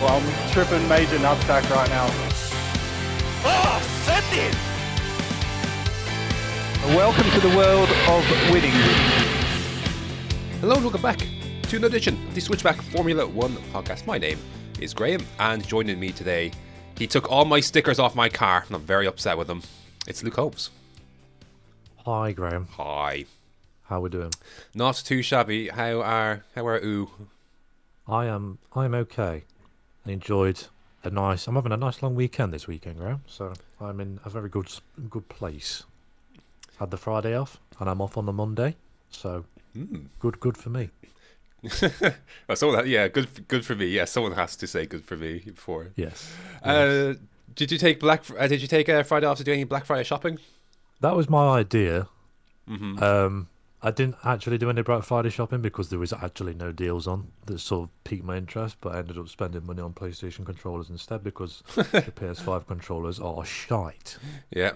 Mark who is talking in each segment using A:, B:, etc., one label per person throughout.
A: Well, I'm tripping major nutsack right now.
B: Oh, send it!
C: Welcome to the world of winning.
D: Hello and welcome back to an edition of the Switchback Formula One podcast. My name is Graham, and joining me today, he took all my stickers off my car, and I'm very upset with him. It's Luke Holmes.
E: Hi, Graham.
D: Hi.
E: How are we doing?
D: Not too shabby. How are how are ooh?
E: I am. I am okay. I enjoyed a nice. I'm having a nice long weekend this weekend, Graham. So I'm in a very good good place. Had the Friday off, and I'm off on the Monday. So good, good for me.
D: Well, someone, yeah, good, good for me. Yeah, someone has to say good for me before.
E: Yes.
D: Uh, did you take Black? Uh, did you take uh, Friday off to do any Black Friday shopping?
E: That was my idea.
D: Mm-hmm.
E: Um, I didn't actually do any Black Friday shopping because there was actually no deals on that sort of piqued my interest. But I ended up spending money on PlayStation controllers instead because the PS5 controllers are shite.
D: Yeah,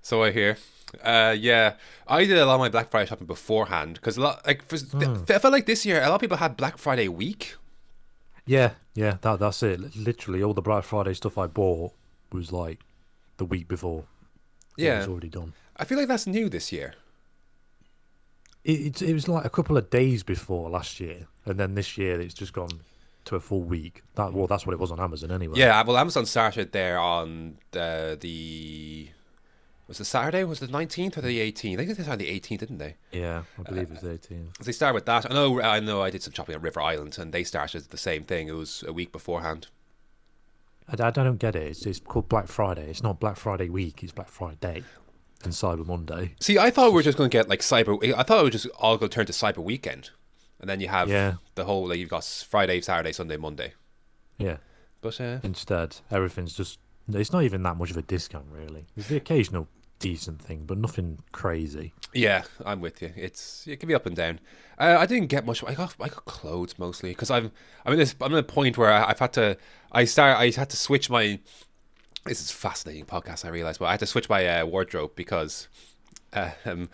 D: so I hear. Uh, yeah, I did a lot of my Black Friday shopping beforehand because a lot like for, I felt like this year a lot of people had Black Friday week.
E: Yeah, yeah, that that's it. Literally, all the Black Friday stuff I bought was like the week before. it
D: Yeah,
E: was already done.
D: I feel like that's new this year.
E: It, it it was like a couple of days before last year, and then this year it's just gone to a full week. That well, that's what it was on Amazon anyway.
D: Yeah, well, Amazon started there on uh, the was it Saturday? Was it the nineteenth or the eighteenth? I think they started the eighteenth, didn't they?
E: yeah, I believe it it's eighteen.
D: They started with that. I know. I know. I did some shopping at River Island, and they started the same thing. It was a week beforehand.
E: I, I don't get it. It's, it's called Black Friday. It's not Black Friday week. It's Black Friday and Cyber Monday.
D: See, I thought we were just going to get like Cyber. I thought it would just all go turn to Cyber Weekend, and then you have
E: Yeah.
D: the whole like you've got Friday, Saturday, Sunday, Monday.
E: Yeah.
D: But uh,
E: Instead, everything's just. It's not even that much of a discount, really. There's the occasional decent thing, but nothing crazy.
D: yeah, I'm with you. It's it can be up and down. Uh, I didn't get much. I got I got clothes mostly because I'm I'm in this I'm in a point where I, I've had to I start I had to switch my. This is a fascinating podcast. I realize, but I had to switch my uh, wardrobe because. Uh, um,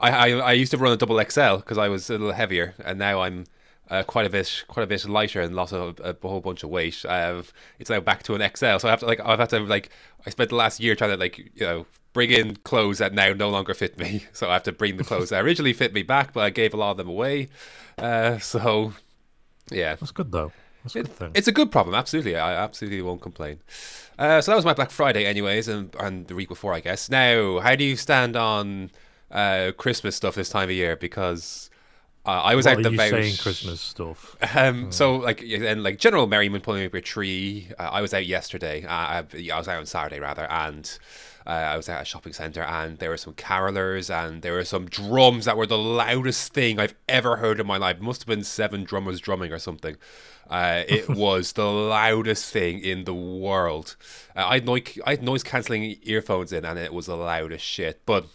D: I, I I used to run a double XL because I was a little heavier, and now I'm uh, quite a bit quite a bit lighter and lost a, a whole bunch of weight. I've, it's now back to an XL, so I have to like I've had to like I spent the last year trying to like you know bring in clothes that now no longer fit me. So I have to bring the clothes that originally fit me back, but I gave a lot of them away. Uh, so yeah,
E: That's good, though. That's a
D: it-
E: good thing.
D: it's a good problem, absolutely. I absolutely won't complain. Uh, so that was my Black Friday, anyways, and, and the week before, I guess. Now, how do you stand on uh, Christmas stuff this time of year? Because uh, I was
E: what
D: out the
E: you
D: bout.
E: saying Christmas stuff?
D: Um, so like and like general merriment pulling up your tree. Uh, I was out yesterday. Uh, I, I was out on Saturday rather, and uh, I was at a shopping center, and there were some carolers, and there were some drums that were the loudest thing I've ever heard in my life. Must have been seven drummers drumming or something. Uh, it was the loudest thing in the world. Uh, I had noise, I had noise cancelling earphones in, and it was the loudest shit. But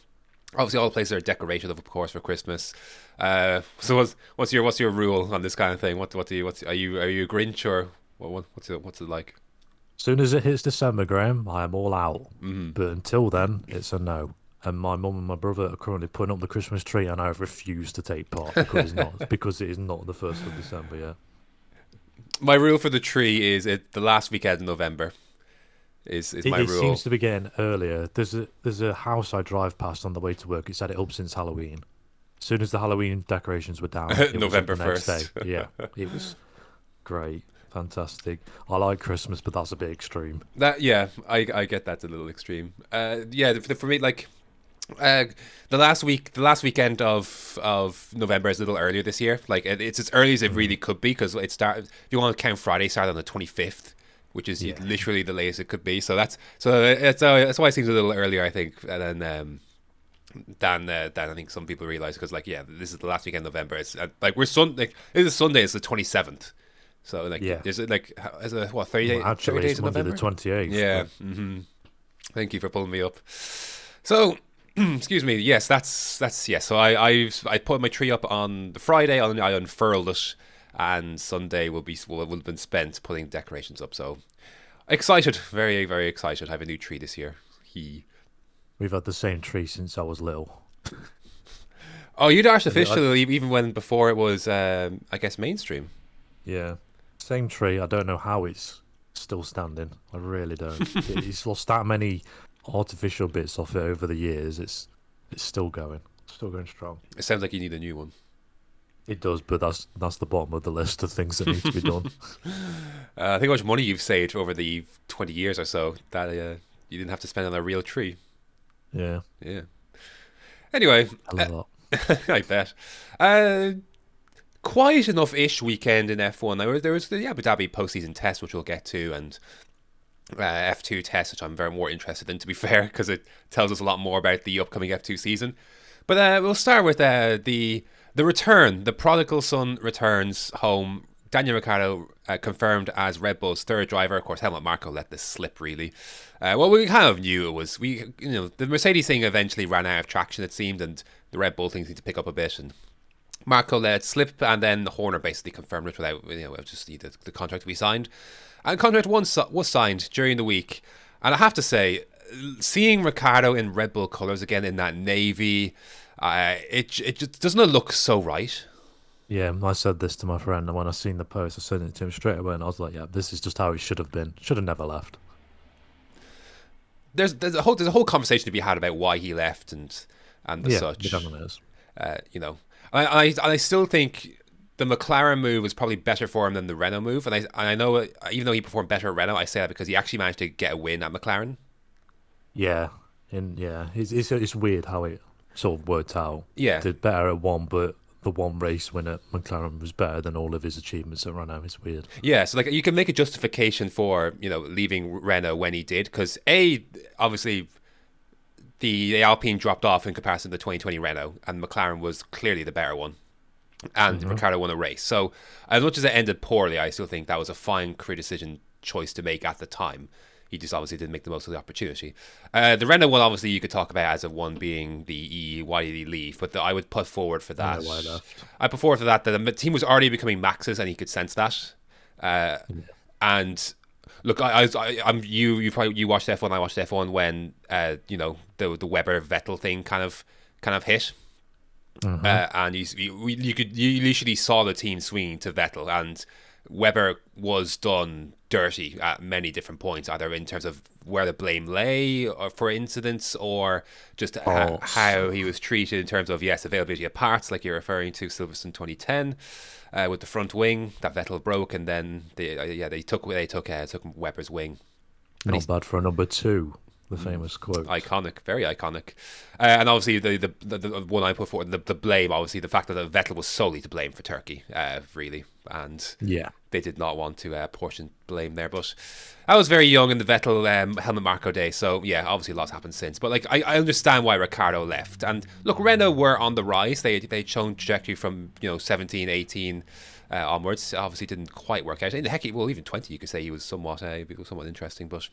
D: obviously, all the places are decorated, of course, for Christmas. Uh, so, what's, what's your what's your rule on this kind of thing? What what do you what's are you are you a Grinch or what, what what's it what's it like?
E: soon as it hits December, Graham, I am all out.
D: Mm-hmm.
E: But until then, it's a no. And my mum and my brother are currently putting up the Christmas tree, and I have refused to take part because it's not because it is not the first of December yet.
D: My rule for the tree is it the last weekend in November. Is is
E: It,
D: my
E: it
D: rule?
E: seems to be getting earlier. There's a there's a house I drive past on the way to work. It's had it up since Halloween. As soon as the Halloween decorations were down,
D: November
E: next
D: 1st.
E: day. Yeah, it was great, fantastic. I like Christmas, but that's a bit extreme.
D: That yeah, I I get that's a little extreme. Uh, yeah, the- for me like. Uh, the last week, the last weekend of of November is a little earlier this year. Like it, it's as early as it really could be because it started. If you want to count Friday, started on the twenty fifth, which is
E: Yeah.
D: literally the latest it could be. So that's so it's uh, that's why it seems a little earlier, I think, and then um, than uh, than I think some people realize because like yeah, this is the last weekend of November. It's uh, like we're Sunday. Like, this is Sunday. It's the twenty seventh. So like
E: Yeah.
D: is it like is it what thirty?
E: Well, actually,
D: 30 days
E: it's Monday
D: November?
E: the twenty eighth.
D: Yeah. hmm Thank you for pulling me up. So, excuse me. Yes, that's that's yes. So I I've I put my tree up on the Friday. On I unfurled it, and Sunday will be will, will have been spent putting decorations up. So excited, very very excited. I have a new tree this year. He.
E: We've had the same tree since I was little.
D: Oh, you'd artificial even when before it was, um, I guess, mainstream.
E: Yeah. Same tree. I don't know how it's still standing. I really don't. It- it's lost that many artificial bits off it over the years. It's it's still going, still going strong.
D: It sounds like you need a new one.
E: It does, but that's that's the bottom of the list of things that need to be done.
D: Uh, I think how much money you've saved over the 20 years or so that uh, you didn't have to spend on a real tree.
E: Yeah,
D: Yeah. Anyway,
E: a lot.
D: I bet. Uh, quiet enough ish weekend in F1. There was, there was the Abu Dhabi postseason test, which we'll get to, and uh, F2 test, which I'm very more interested in, to be fair, because it tells us a lot more about the upcoming F2 season. But uh, we'll start with uh, the the return. The prodigal son returns home. Daniel Ricciardo uh, confirmed as Red Bull's third driver. Of course, Helmut Marko let this slip. Really, uh, well, we kind of knew it was. We, you know, the Mercedes thing eventually ran out of traction. It seemed, and the Red Bull things need to pick up a bit. And Marko let slip, and then the Horner basically confirmed it without, you know, just the, the contract we signed. And contract one was signed during the week. And I have to say, seeing Ricciardo in Red Bull colours again in that navy, uh, it it just doesn't it look so right.
E: Yeah, I said this to my friend, and when I seen the post, I sent it to him straight away, and I was like, "Yeah, this is just how he should have been. Should have never left."
D: There's there's a whole there's a whole conversation to be had about why he left and and the
E: yeah,
D: such.
E: is.
D: Uh, you know, I, I I still think the McLaren move was probably better for him than the Renault move, and I and I know even though he performed better at Renault, I say that because he actually managed to get a win at McLaren.
E: Yeah, and yeah, it's, it's it's weird how it sort of worked out.
D: Yeah.
E: did better at one, but the one race win at McLaren was better than all of his achievements at Renault. It's weird.
D: Yeah, so like you can make a justification for you know leaving Renault when he did because a obviously the, the Alpine dropped off in comparison to the 2020 Renault and McLaren was clearly the better one, and Ricciardo won a race. So as much as it ended poorly, I still think that was a fine career decision choice to make at the time. He just obviously didn't make the most of the opportunity. Uh, the Renault one, obviously, you could talk about as of one being the E. Why did he leave? But the, I would put forward for that.
E: left.
D: I put forward for that that the team was already becoming maxes, and he could sense that. Uh, And look, I, I, I, I'm you. You probably you watched F1. I watched F1 when uh, you know the the Webber Vettel thing kind of kind of hit. Uh, and you, you you could you literally saw the team swinging to Vettel, and Webber was done dirty at many different points, either in terms of where the blame lay or for incidents, or just ha-
E: Oh,
D: how he was treated in terms of yes, availability of parts, like you're referring to Silverstone 2010, uh, with the front wing that Vettel broke, and then they uh, yeah they took they took uh, took Webber's wing.
E: Not bad for a number two. The
D: Mm.
E: famous quote.
D: iconic, very iconic. Uh, and obviously, the, the the the one I put forward, the, the blame, obviously, the fact that the Vettel was solely to blame for Turkey, uh, really, and
E: Yeah.
D: they did not want to uh, portion blame there. But I was very young in the Vettel um, Helmut Marko day, so yeah, obviously, a lot's happened since. But like, I, I understand why Ricciardo left. And look, Renault were on the rise; they they'd shown trajectory from you know 17, 18 uh, onwards. Obviously, didn't quite work out. In the heck, well, even twenty, you could say he was somewhat uh, he was somewhat interesting, but.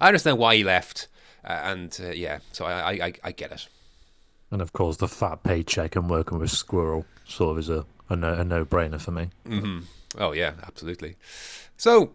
D: I understand why he left, uh, and uh, yeah, so I, I I get it.
E: And of course, the fat paycheck and working with Squirrel sort of is a, a, no, a no-brainer for me.
D: Oh yeah, absolutely. So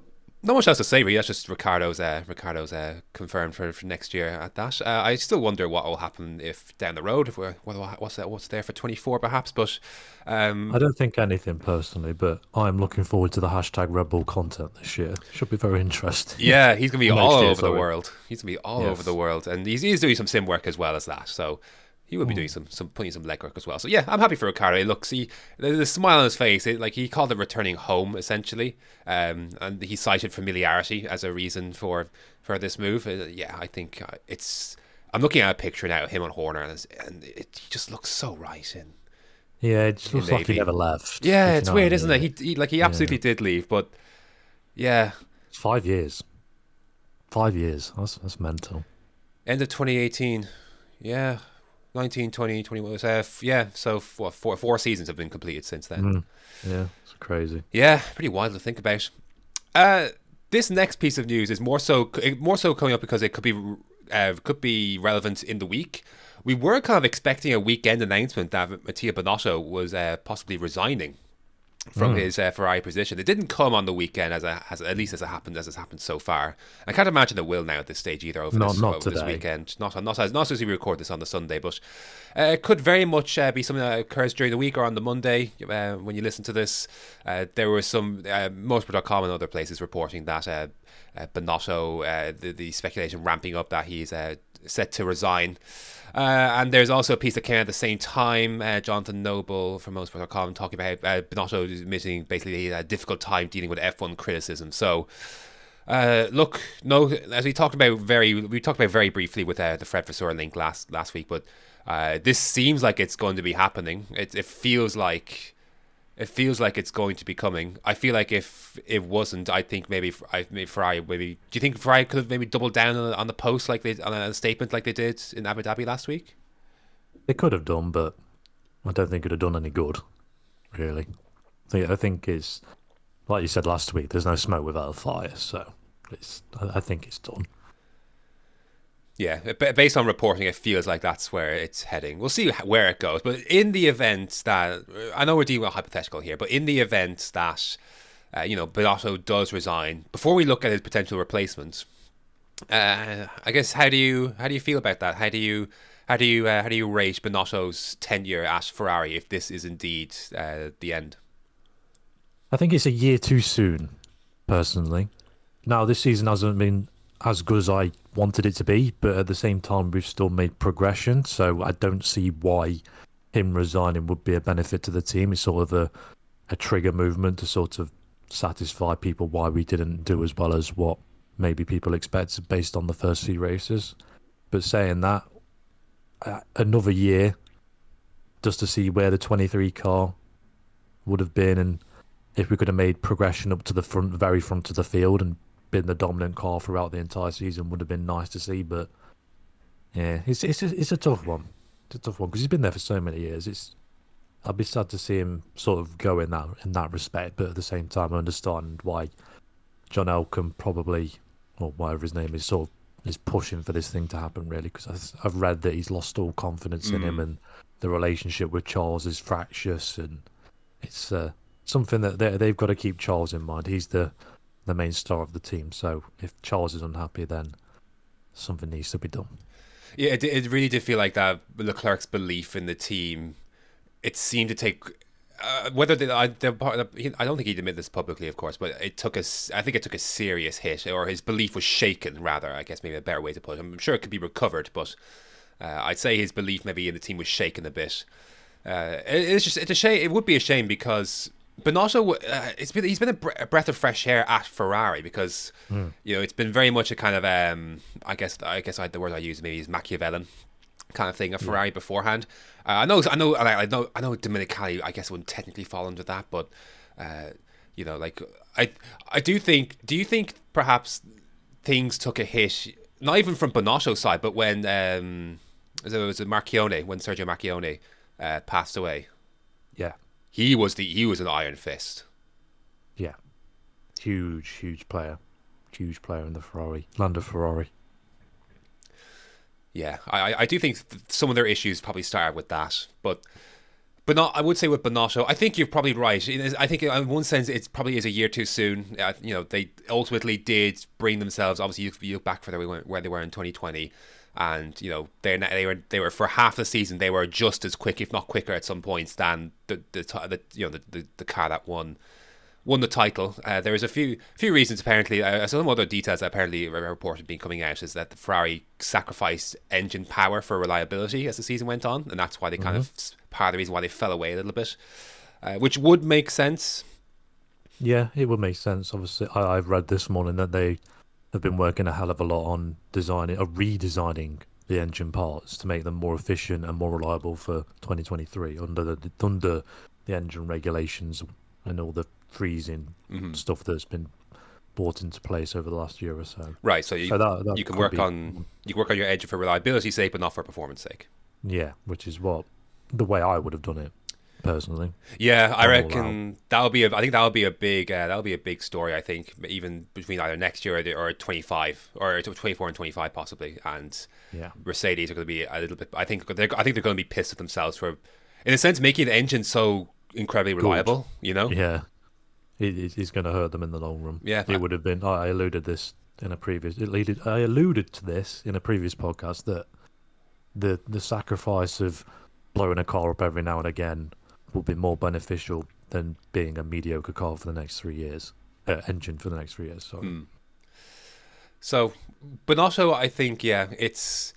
D: not much else to say really. That's just Ricciardo's uh, Ricciardo's uh, confirmed for, for next year at that. Uh, I still wonder what will happen if down the road if we're what, what's that what's there for twenty four perhaps, but um,
E: I don't think anything personally, but I'm looking forward to the hashtag Red Bull content this year. Should be very interesting.
D: yeah, he's gonna be all
E: year,
D: over the world. He's gonna be all
E: Yes.
D: over the world, and he's he's doing some sim work as well as that. So. He will be doing some, some putting some legwork as well. So yeah, I'm happy for Ricciardo. Look, see the, the smile on his face. It, like he called it returning home essentially, um, and he cited familiarity as a reason for for this move. Uh, yeah, I think uh, it's. I'm looking at a picture now of him on Horner, and, and it he just looks so right in.
E: Yeah, it just looks like he never left.
D: Yeah, it's
E: know what I
D: weird, isn't
E: mean.
D: it? He, he like he absolutely did leave, but yeah,
E: It's five years. Five years. That's that's mental.
D: end of 2018. Yeah, 19, 20, 21. Uh, yeah, so what, four four seasons have been completed since then.
E: Mm. Yeah, it's crazy.
D: Yeah, pretty wild to think about. Uh, this next piece of news is more so more so coming up because it could be uh, could be relevant in the week. We were kind of expecting a weekend announcement that Mattia Binotto was uh, possibly resigning. From
E: Hmm.
D: his uh, Ferrari position. It didn't come on the weekend, as, a, as at least as it happened as it's happened so far. I can't imagine it will now at this stage either over, this,
E: not
D: over this weekend. Not not as not as we record this on the Sunday, but uh, it could very much uh, be something that occurs during the week or on the Monday uh, when you listen to this. Uh, there was some uh, motorsport.com and other places reporting that uh, uh, Binotto, uh, the, the speculation ramping up that he's uh, set to resign. Uh, and there's also a piece that came out at the same time. Uh, Jonathan Noble from Motorsport.com talking about uh, Binotto is admitting basically a difficult time dealing with F1 criticism. So, uh, look, no, as we talked about very, we talked about very briefly with uh, the Fred Vasseur link last last week, but uh, this seems like it's going to be happening. It, it feels like it feels like it's going to be coming. I feel like if it wasn't, I think maybe I maybe Ferrari maybe. Do you think Ferrari could have maybe doubled down on, on the post like they on a statement like they did in Abu Dhabi last week?
E: They could have done, but I don't think it'd have done any good. Really, I think, I think it's like you said last week. There's no smoke without a fire, so it's. I think it's done.
D: Yeah, based on reporting, it feels like that's where it's heading. We'll see where it goes. But in the event that I know we're dealing with hypothetical here, but in the event that uh, you know Binotto does resign, before we look at his potential replacement, uh, I guess how do you how do you feel about that? How do you how do you uh, how do you rate Binotto's tenure at Ferrari if this is indeed uh, the end?
E: I think it's a year too soon, personally. Now, this season hasn't been as good as I wanted it to be, but at the same time, we've still made progression. So I don't see why him resigning would be a benefit to the team. It's sort of a, a trigger movement to sort of satisfy people why we didn't do as well as what maybe people expected based on the first few races. But saying that, uh, another year just to see where the 23 car would have been and if we could have made progression up to the front, very front of the field, and been the dominant car throughout the entire season, would have been nice to see. But yeah, it's it's a, it's a tough one. It's a tough one because he's been there for so many years. It's I'd be sad to see him sort of go in that in that respect, but at the same time, I understand why John Elkann probably or whatever his name is sort of is pushing for this thing to happen. Really, because I've read that he's lost all confidence in him, and the relationship with Charles is fractious, and it's. Uh, something that they, they've got to keep Charles in mind. He's the the main star of the team. So if Charles is unhappy, then something needs to be done.
D: Yeah, it, it really did feel like that Leclerc's belief in the team. It seemed to take uh, whether the, I, the, I don't think he'd admit this publicly, of course, but it took us. I think it took a serious hit, or his belief was shaken. Rather, I guess maybe a better way to put it. I'm sure it could be recovered, but uh, I'd say his belief maybe in the team was shaken a bit. Uh, it, it's just it's a shame. It would be a shame because Binotto, uh, it's been he's been a, bre- a breath of fresh air at Ferrari because you know it's been very much a kind of um I guess I guess I, the word I use maybe is Machiavellian kind of thing of Ferrari beforehand. Uh, I know I know I know I know Domenicali I guess wouldn't technically fall under that, but uh, you know like I I do think do you think perhaps things took a hit not even from Binotto's side, but when um it, was Marchionne when Sergio Marchionne uh, passed away.
E: Yeah,
D: He was the he was an iron fist.
E: yeah, huge, huge player, huge player in the Ferrari, Lando Ferrari.
D: Yeah, I I- do think some of their issues probably started with that, but but not. I would say with Binotto, I think you're probably right. I think in one sense it probably is a year too soon. Uh, you know, they ultimately did bring themselves. Obviously, you, you look back for where they were, where they were in 2020, and you know they they were they were for half the season they were just as quick, if not quicker, at some points than the the, the you know the, the, the car that won won the title. Uh, there was a few few reasons apparently. Uh, some other details that apparently re- reported being coming out is that the Ferrari sacrificed engine power for reliability as the season went on, and that's why they kind of part of the reason why they fell away a little bit, uh, which would make sense.
E: Yeah, it would make sense. Obviously, I, I've read this morning that they have been working a hell of a lot on designing or redesigning the engine parts to make them more efficient and more reliable for 2023 under the under the engine regulations and all the freezing mm-hmm. stuff that's been brought into place over the last year or so.
D: Right, so you,
E: So that- that
D: you can work
E: be-
D: on you can work on your engine for reliability sake, but not for performance sake.
E: Yeah, which is what the way I would have done it personally.
D: Yeah, I reckon that'll be. A, I think that'll be a big. Uh, that'll be a big story. I think even between either next year or, the, or twenty five or twenty four and twenty five possibly, and
E: Yeah.
D: Mercedes are going to be a little bit. I think they're. I think they're going to be pissed at themselves for, in a sense, making the engine so incredibly reliable. You know.
E: Yeah, he's- he's going to hurt them in the long run.
D: Yeah.
E: it would have been. I alluded this in a previous. It I alluded to this in a previous podcast that the the sacrifice of blowing a car up every now and again will be more beneficial than being a mediocre car for the next three years. Uh, engine for the next three years. Sorry.
D: Hmm. So, Binotto, I think, yeah, it's.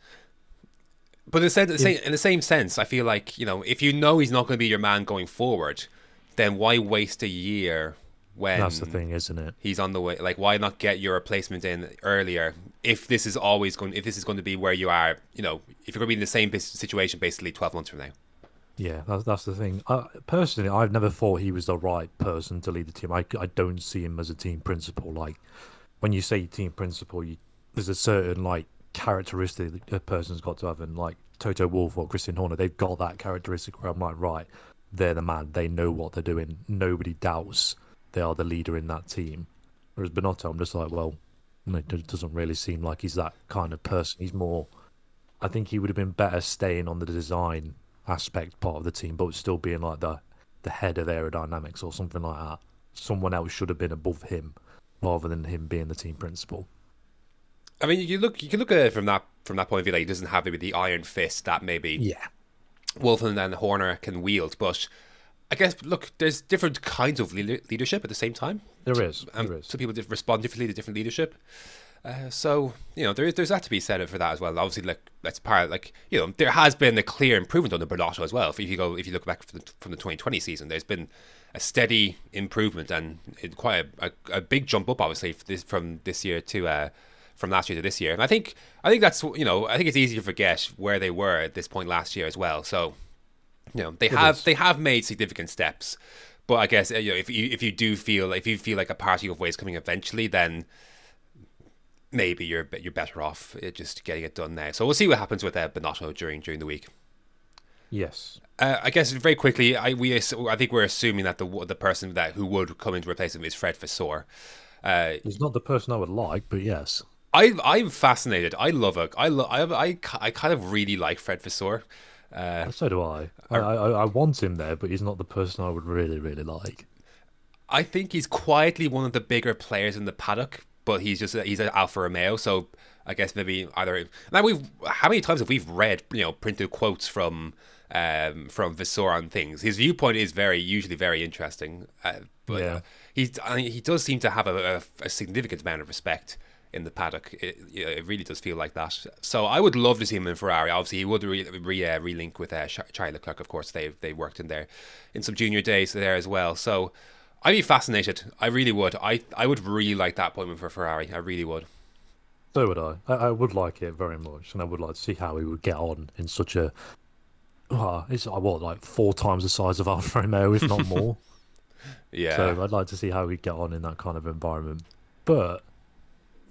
D: But in the, same, same, in the same sense, I feel like you know, if you know he's not going to be your man going forward, then why waste a year when
E: That's the thing, isn't it?
D: he's on the way? Like, why not get your replacement in earlier? If this is always going, if this is going to be where you are, you know, if you're going to be in the same situation basically twelve months from now.
E: Yeah, that's that's the thing. Personally, I've never thought he was the right person to lead the team. I, I don't see him as a team principal. Like when you say team principal, you, there's a certain like characteristic that a person's got to have, and like Toto Wolff or Christian Horner, they've got that characteristic where I'm like, right, they're the man. They know what they're doing. Nobody doubts they are the leader in that team. Whereas Binotto, I'm just like, well, it doesn't really seem like he's that kind of person. He's more I think he would have been better staying on the design aspect part of the team, but still being like the the head of aerodynamics or something like that. Someone else should have been above him rather than him being the team principal.
D: I mean, you look, you can look at it from that from that point of view. Like, he doesn't have maybe the iron fist that maybe
E: Yeah.
D: Wolfen and Horner can wield. But I guess look, there's different kinds of leader- leadership at the same time.
E: There is.
D: and
E: there is.
D: some people respond differently to different leadership. Uh, so you know there is there's that to be said for that as well. Obviously, like that's part like you know there has been a clear improvement under Bernardo as well. If you go if you look back from the, from the 2020 season, there's been a steady improvement and it, quite a, a, a big jump up obviously this, from this year to uh, from last year to this year. And I think I think that's you know I think it's easy to forget where they were at this point last year as well. So you know they have
E: is.
D: they have made significant steps. But I guess uh, you know if you if you do feel if you feel like a party of ways coming eventually, then maybe you're you're better off uh, just getting it done now. So we'll see what happens with uh, Binotto during during the week.
E: Yes.
D: Uh, I guess very quickly, I we I think we're assuming that the the person that who would come in to replace him is Fred Vasseur. Uh,
E: He's not the person I would like, but yes.
D: I I'm fascinated. I love it. I lo- I I I kind of really like Fred Vasseur. Uh,
E: So do I. I, I. I want him there, but he's not the person I would really, really like.
D: I think he's quietly one of the bigger players in the paddock, but he's just he's an Alfa Romeo, so I guess maybe either. Now we've how many times have we read you know printed quotes from um from Vasseur on things. His viewpoint is very usually very interesting, uh, but
E: Yeah.
D: mean, he does seem to have a, a, a significant amount of respect in the paddock. It, it really does feel like that. So I would love to see him in Ferrari. Obviously, he would re, re, uh, relink with uh, Ch- Charlie Leclerc. Of course, they they worked in there in some junior days there as well. So I'd be fascinated. I really would. I I would really like that appointment for Ferrari. I really would.
E: So would I. I. I would like it very much, and I would like to see how he would get on in such a. Uh, it's what like four times the size of Alfa Romeo, if not more.
D: Yeah.
E: So I'd like to see how he'd get on in that kind of environment. But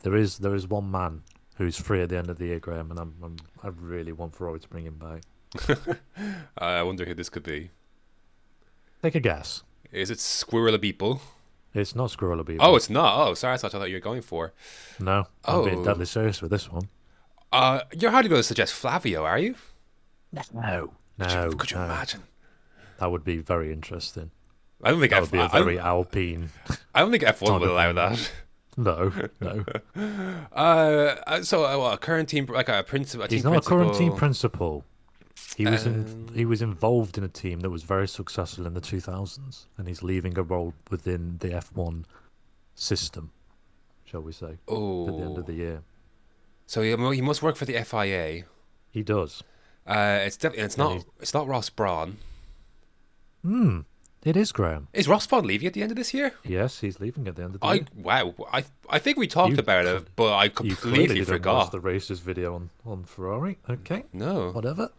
E: there is there is one man who's free at the end of the year, Graham, and I'm, I'm I really want Ferrari to bring him back.
D: I wonder who this could be.
E: Take a guess.
D: Is it Squirrel Beeple?
E: It's not Squirrel Beaver.
D: Oh, it's not. Oh, sorry. I thought I thought you were going for.
E: no. I'm being
D: Oh.
E: deadly serious with this one.
D: Uh, you're hardly going to suggest Flavio, are you?
E: No.
D: Could
E: No.
D: you, could you
E: no.
D: imagine?
E: That would be very interesting.
D: I don't think
E: That
D: F-
E: would be a
D: I, I
E: very
D: don't,
E: Alpine.
D: I don't think F1 would allow
E: thing.
D: that.
E: No, no.
D: Uh, uh, so uh, what, a current team, like a principal. A
E: He's
D: team
E: not a current team
D: principal-
E: principal. He was in,
D: Um,
E: he was involved in a team that was very successful in the 2000s, and he's leaving a role within the F1 system, shall we say, at the end
D: Oh,
E: of the year.
D: so he, he must work for the FIA.
E: He does.
D: Uh, it's definitely it's not it's not Ross Brawn.
E: Hmm. It is Graham.
D: Is Ross Brawn leaving at the end of this year?
E: Yes, he's leaving at the end of the
D: I
E: year.
D: wow. I I think we talked
E: You
D: about it, but I completely
E: watch
D: forgot.
E: the races video on, on Ferrari. Okay,
D: No,
E: whatever.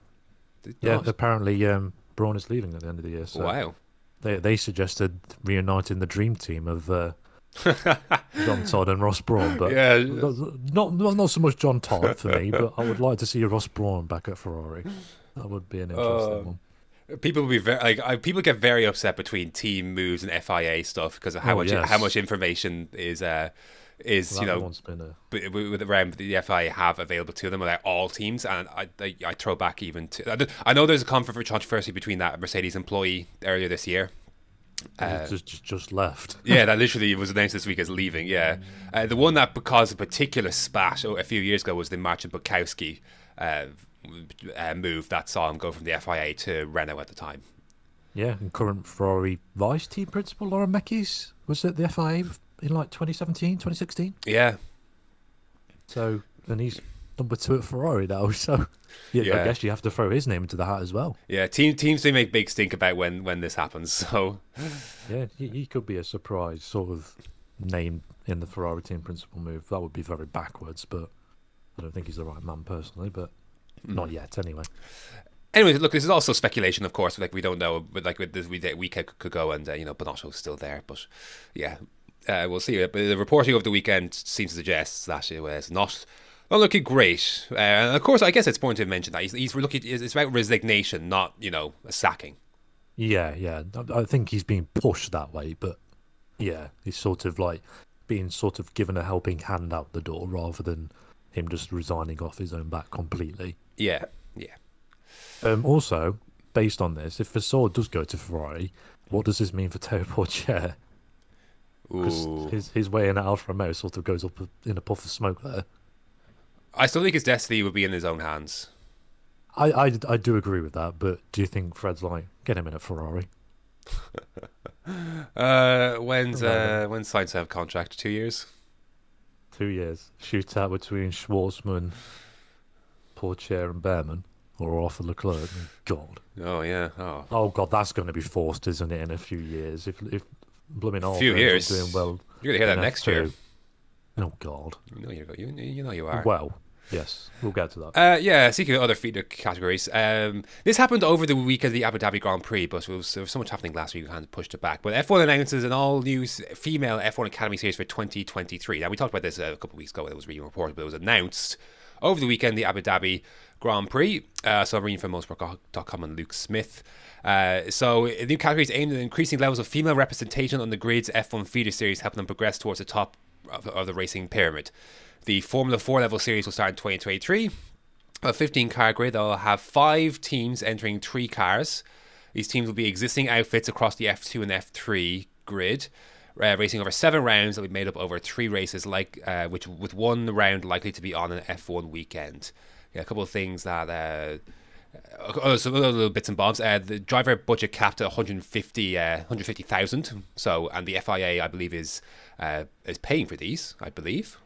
E: Yeah,
D: not.
E: apparently um, Brawn is leaving at the end of the year. So
D: wow.
E: they they suggested reuniting the dream team of uh, John Todt and Ross Brawn, but
D: Yeah.
E: not, not not so much John Todt for me. But I would like to see Ross Brawn back at Ferrari. That would be an interesting
D: Uh,
E: one.
D: People will be very like I, people get very upset between team moves and FIA stuff because of how
E: Oh,
D: much
E: yes.
D: how much information is uh is
E: That
D: you know
E: one's been a
D: b- with with around the FIA have available to them like all teams, and I I, I throw back even to I- know there's a controversy between that Mercedes employee earlier this year. Uh,
E: just, just just left.
D: yeah, that literally was announced this week as leaving. Yeah, uh, the one that caused a particular spat a few years ago was the Marcin Budkowski uh, uh, move that saw him go from the FIA to Renault at the time.
E: Yeah, and current Ferrari vice team principal Laurent Mekies was at the FIA in like 2017, 2016.
D: Yeah,
E: So, and he's number two at Ferrari now. So, yeah,
D: Yeah.
E: I guess you have to throw his name into the hat as well.
D: yeah. Team teams do make big stink about when when this happens. So
E: Yeah, he, he could be a surprise sort of name in the Ferrari team principal move. That would be very backwards, but I don't think he's the right man personally. But
D: Mm.
E: not yet, anyway.
D: Anyway, look, this is also speculation, of course. Like we don't know, but like with this week, week could, could go, and uh, you know, Binotto's still there, but yeah, uh, we'll see. But the reporting of the weekend seems to suggest that it was not not looking great. Uh, and of course, I guess it's important to mention that he's, he's looking. It's about resignation, not you know a sacking.
E: Yeah, yeah. I- think he's being pushed that way, but yeah, he's sort of like being sort of given a helping hand out the door rather than him just resigning off his own back completely.
D: Yeah, yeah.
E: Um, also, based on this, if Vasseur does go to Ferrari, what does this mean for Théo Pourchaire? Because his, his way in at Alfa Romeo sort of goes up in a puff of smoke there.
D: I still think his destiny would be in his own hands.
E: I, I, I do agree with that, but do you think Fred's like, get him in at Ferrari?
D: Uh, when's uh, when's Sainz have contract? Two years.
E: Two years. Shootout between Shwartzman, Pourchaire, and Bearman, or Arthur Leclerc. God.
D: Oh yeah. Oh.
E: Oh, God, that's going to be forced, isn't it, in a few years? If, if blooming Arthur
D: Few years.
E: doing well.
D: You're gonna hear that next
E: F2.
D: year.
E: Oh, God.
D: You know you you, you know you are.
E: Well, yes, we'll get to that.
D: Uh, yeah, speaking of other feeder categories, um, this happened over the week of the Abu Dhabi Grand Prix, but it was, there was so much happening last week we kind of pushed it back. But F1 announces an all new female F1 Academy series for 2023. Now, we talked about this a couple of weeks ago, it was being reported, but it was announced over the weekend, the Abu Dhabi Grand Prix. Uh, so I'm reading from motorsport.com and Luke Smith. Uh, so new category is aimed at increasing levels of female representation on the grid's F1 feeder series, helping them progress towards the top of, of the racing pyramid. The Formula 4 level series will start in 2023 a 15 car grid that will have five teams entering three cars. These teams will be existing outfits across the F2 and F3 grid, uh, racing over seven rounds that be made up over three races, like uh, which with one round likely to be on an F1 weekend. Yeah, a couple of things that. Uh, Oh, some other little bits and bobs. Uh, the driver budget capped at 150, uh, 150,000. So, and the FIA, I believe, is uh, is paying for these. I believe.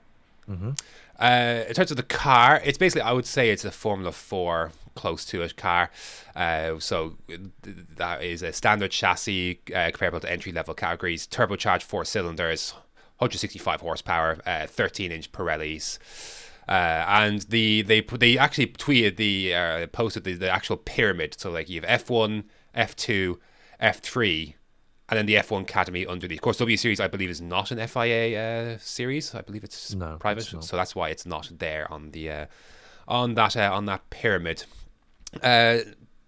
D: Uh, in terms of the car, it's basically I would say it's a Formula Four close to a car. Uh, so that is a standard chassis uh, comparable to entry level categories. Turbocharged four cylinders, 165 horsepower, uh, 13 inch Pirellis. Uh, and the they they actually tweeted the uh, posted the, the actual pyramid. So like you have F1, F2, F3, and then the F1 Academy underneath. Of course, W Series I believe is not an FIA uh, series. I believe it's
E: No,
D: private,
E: it's
D: so that's why it's not there on the uh, on that uh, on that pyramid. Uh,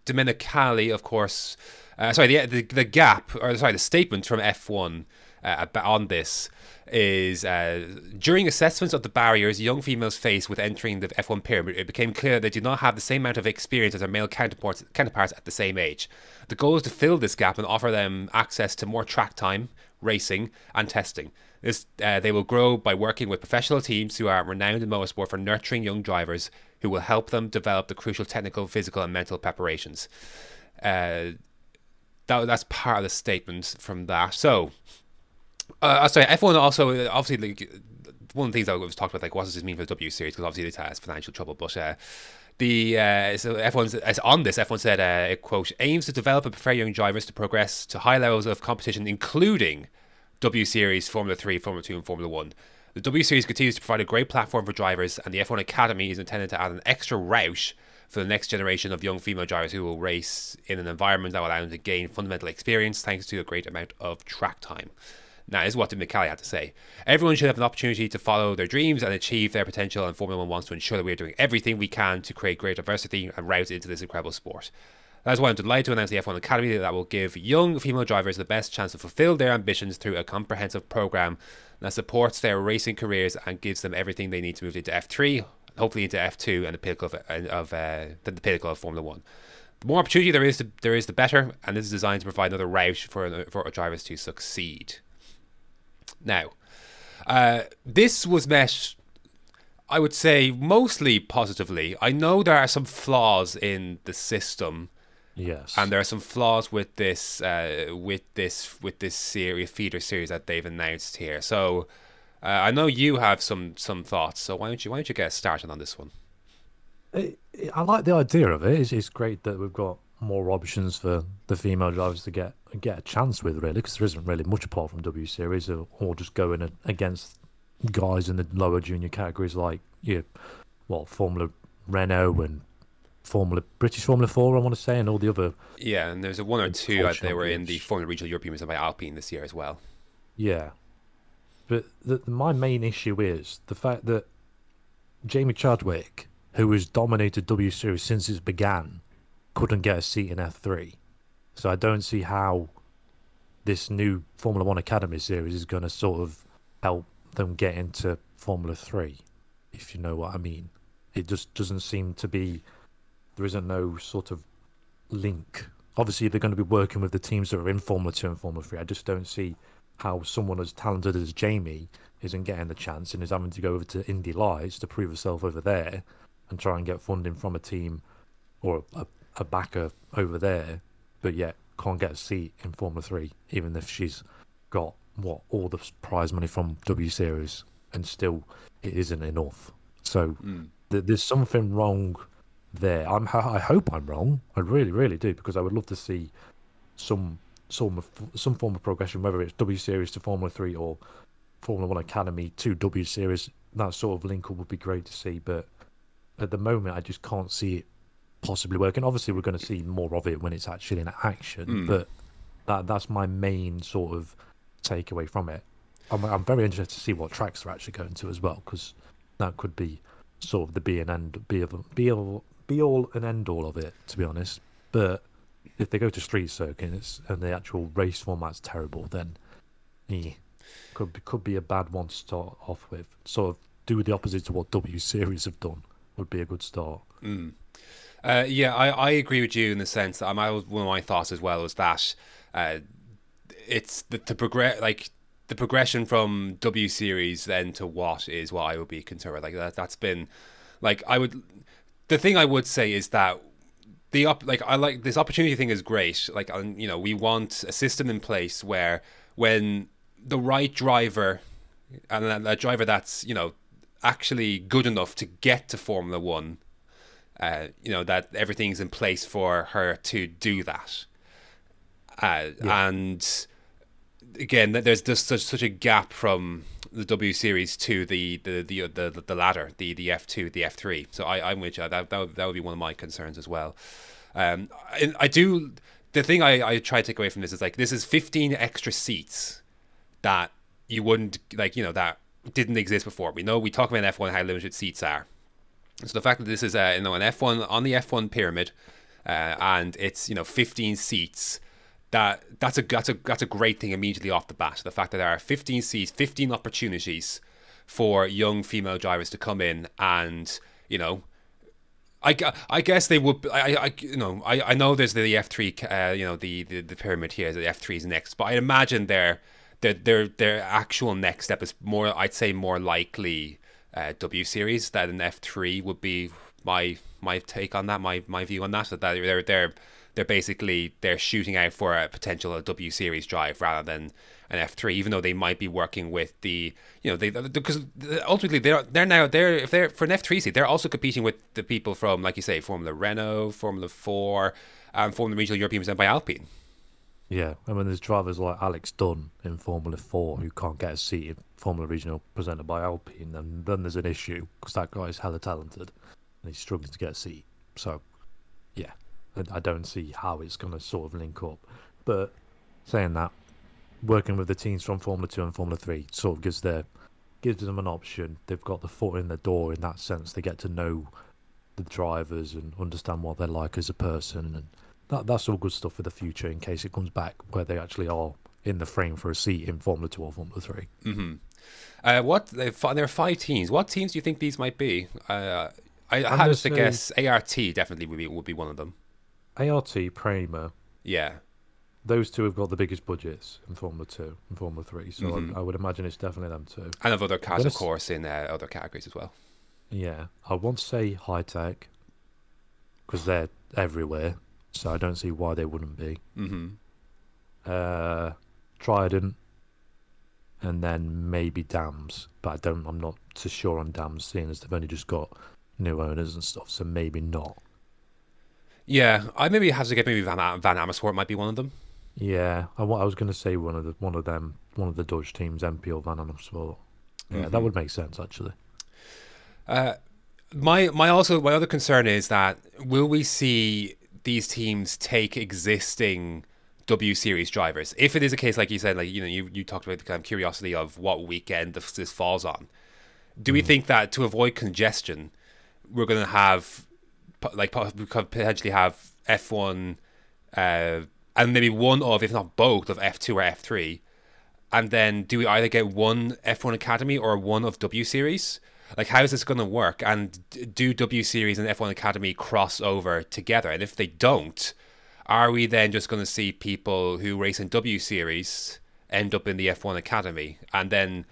D: Domenicali, of course. Uh, sorry, the, the the gap or sorry, the statement from F1 uh, on this is uh, during assessments of the barriers young females face with entering the F1 pyramid, it became clear they do not have the same amount of experience as their male counterparts, counterparts at the same age. The goal is to fill this gap and offer them access to more track time, racing, and testing. This, uh, they will grow by working with professional teams who are renowned in motorsport for nurturing young drivers who will help them develop the crucial technical, physical, and mental preparations. Uh, that, that's part of the statement from that. So, uh, sorry, F1 also uh, obviously like, one of the things I was talking about like what does this mean for the W series because obviously it has financial trouble, but uh, the uh, so F1 as on this F1 said uh, it, quote aims to develop and prepare young drivers to progress to high levels of competition, including W Series, Formula 3, Formula 2, and Formula 1. The W Series continues to provide a great platform for drivers, and the F1 Academy is intended to add an extra route for the next generation of young female drivers who will race in an environment that will allow them to gain fundamental experience thanks to a great amount of track time. Now, this is what McCallie had to say. Everyone should have an opportunity to follow their dreams and achieve their potential, and Formula One wants to ensure that we are doing everything we can to create great diversity and routes into this incredible sport. That's why I'm delighted to announce the F1 Academy that will give young female drivers the best chance to fulfill their ambitions through a comprehensive program that supports their racing careers and gives them everything they need to move into F3, hopefully into F2 and the pinnacle of, of uh, the, pinnacle of Formula One. The more opportunity there is, there is the better, and this is designed to provide another route for for drivers to succeed. Now, uh, this was met, I would say, mostly positively. I know there are some flaws in the system,
E: Yes.
D: and there are some flaws with this, uh, with this, with this series feeder series that they've announced here. So, uh, I know you have some some thoughts. So why don't you why don't you get started on this one?
E: It- it- I like the idea of it. It's, it's great that we've got more options for the female drivers to get get a chance with, really, because there isn't really much apart from W Series, or, or just going a- against guys in the lower junior categories like yeah, well, Formula Renault and Formula British Formula Four, I want to say, and all the other
D: Yeah, and there's a one or two that they were in the Formula Regional European by Alpine this year as well.
E: Yeah. But the, my main issue is the fact that Jamie Chadwick, who has dominated W Series since it began, couldn't get a seat in F3. So I don't see how this new Formula One Academy series is going to sort of help them get into Formula 3, if you know what I mean. It just doesn't seem to be, there isn't no sort of link. Obviously, they're going to be working with the teams that are in Formula 2 and Formula 3. I just don't see how someone as talented as Jamie isn't getting the chance and is having to go over to Indy Lights to prove herself over there and try and get funding from a team or a, a backer over there, but yet can't get a seat in Formula 3, even if she's got what all the prize money from W Series and still it isn't enough. So hmm. th- there's something wrong there. I'm I hope I'm wrong. I really really do because I would love to see some some some form of progression, whether it's W Series to Formula Three or Formula One Academy to W Series. That sort of link up would be great to see, but at the moment I just can't see it possibly working. Obviously, we're going to see more of it when it's actually in action, hmm. but that that's my main sort of takeaway from it. I'm, I'm very interested to see what tracks they're actually going to as well, because that could be sort of the be and end be of be all be all and end all of it, to be honest. But if they go to street circuits and the actual race format's terrible, then eh, could be, could be a bad one to start off with. Sort of do the opposite to what W Series have done would be a good start.
D: Uh, yeah, I, I agree with you in the sense that my one of my thoughts as well was that uh, it's the to progress like the progression from W series then to what is what I would be concerned with. Like that that's been like I would the thing I would say is that the up like I like this opportunity thing is great. Like um, you know we want a system in place where when the right driver and a, a driver that's you know actually good enough to get to Formula One uh, you know that everything's in place for her to do that. Uh, And again, th- there's just such, such a gap from the W series to the the the the, the ladder, the the F two, the F three. So I I'm with you. That that would, that would be one of my concerns as well. Um, I, I do. The thing I, I try to take away from this is like this is 15 extra seats that you wouldn't like you know that didn't exist before. We know we talk about F1 how limited seats are. So the fact that this is uh, you know an F1 on the F1 pyramid, uh, and it's you know 15 seats, that that's a that's a that's a great thing immediately off the bat. The fact that there are 15 seats, 15 opportunities for young female drivers to come in and you know. I, I guess they would. I, I you know I, I know there's the F three uh, you know the, the, the pyramid here the F three is next but I imagine their their their their actual next step is more I'd say more likely uh, W series that an F three would be my my take on that my my view on that that they're they're they're basically they're shooting out for a potential W series drive rather than an F three even though they might be working with the you know they because ultimately they're they're now they're if they're for an F three seat they're also competing with the people from like you say Formula Renault Formula Four and Formula Regional European presented by Alpine
E: Yeah, I mean, there's drivers like Alex Dunne in Formula 4 who can't get a seat in Formula Regional presented by Alpine, and then there's an issue because that guy's hella talented and he's struggling to get a seat. So, yeah, I- I don't see how it's going to sort of link up. But saying that, working with the teams from Formula 2 and Formula 3 sort of gives their gives them an option. They've got the foot in the door in that sense. They get to know the drivers and understand what they're like as a person and that that's all good stuff for the future in case it comes back where they actually are in the frame for a seat in Formula Two or Formula Three.
D: Uh, what there are five teams. What teams do you think these might be? Uh, I, I have
E: gonna
D: guess ART definitely would be would be one of them.
E: ART, Prema,
D: Yeah.
E: those two have got the biggest budgets in Formula Two and Formula Three, so
D: Mhm.
E: I, I would imagine it's definitely them two.
D: And of other cars, of course, in uh, other categories as well.
E: Yeah, I want to say Hitech because they're everywhere, so I don't see why they wouldn't be.
D: Mm-hmm.
E: Uh, Trident, and then maybe Dams, but I don't. I'm not too sure on Dams, seeing as they've only just got new owners and stuff, so maybe not.
D: Yeah, I maybe have to get maybe Van Van Amersfoort might be one of them.
E: Yeah, I, I was going to say one of the one of them, one of the Dutch teams, MP or Van Amersfoort. Yeah, that
D: Mhm.
E: would make sense actually.
D: Uh, my my also my other concern is that will we see these teams take existing W Series drivers? If it is a case like you said, like you know, you, you talked about the kind of curiosity of what weekend this, this falls on. Do we think that to avoid congestion, we're going to have like we could potentially have F one, uh, and maybe one of if not both of F two or F three, and then do we either get one F1 Academy or one of W Series? Like, how is this going to work? And do W Series and F1 Academy cross over together? And if they don't, are we then just going to see people who race in W Series end up in the F1 Academy? And then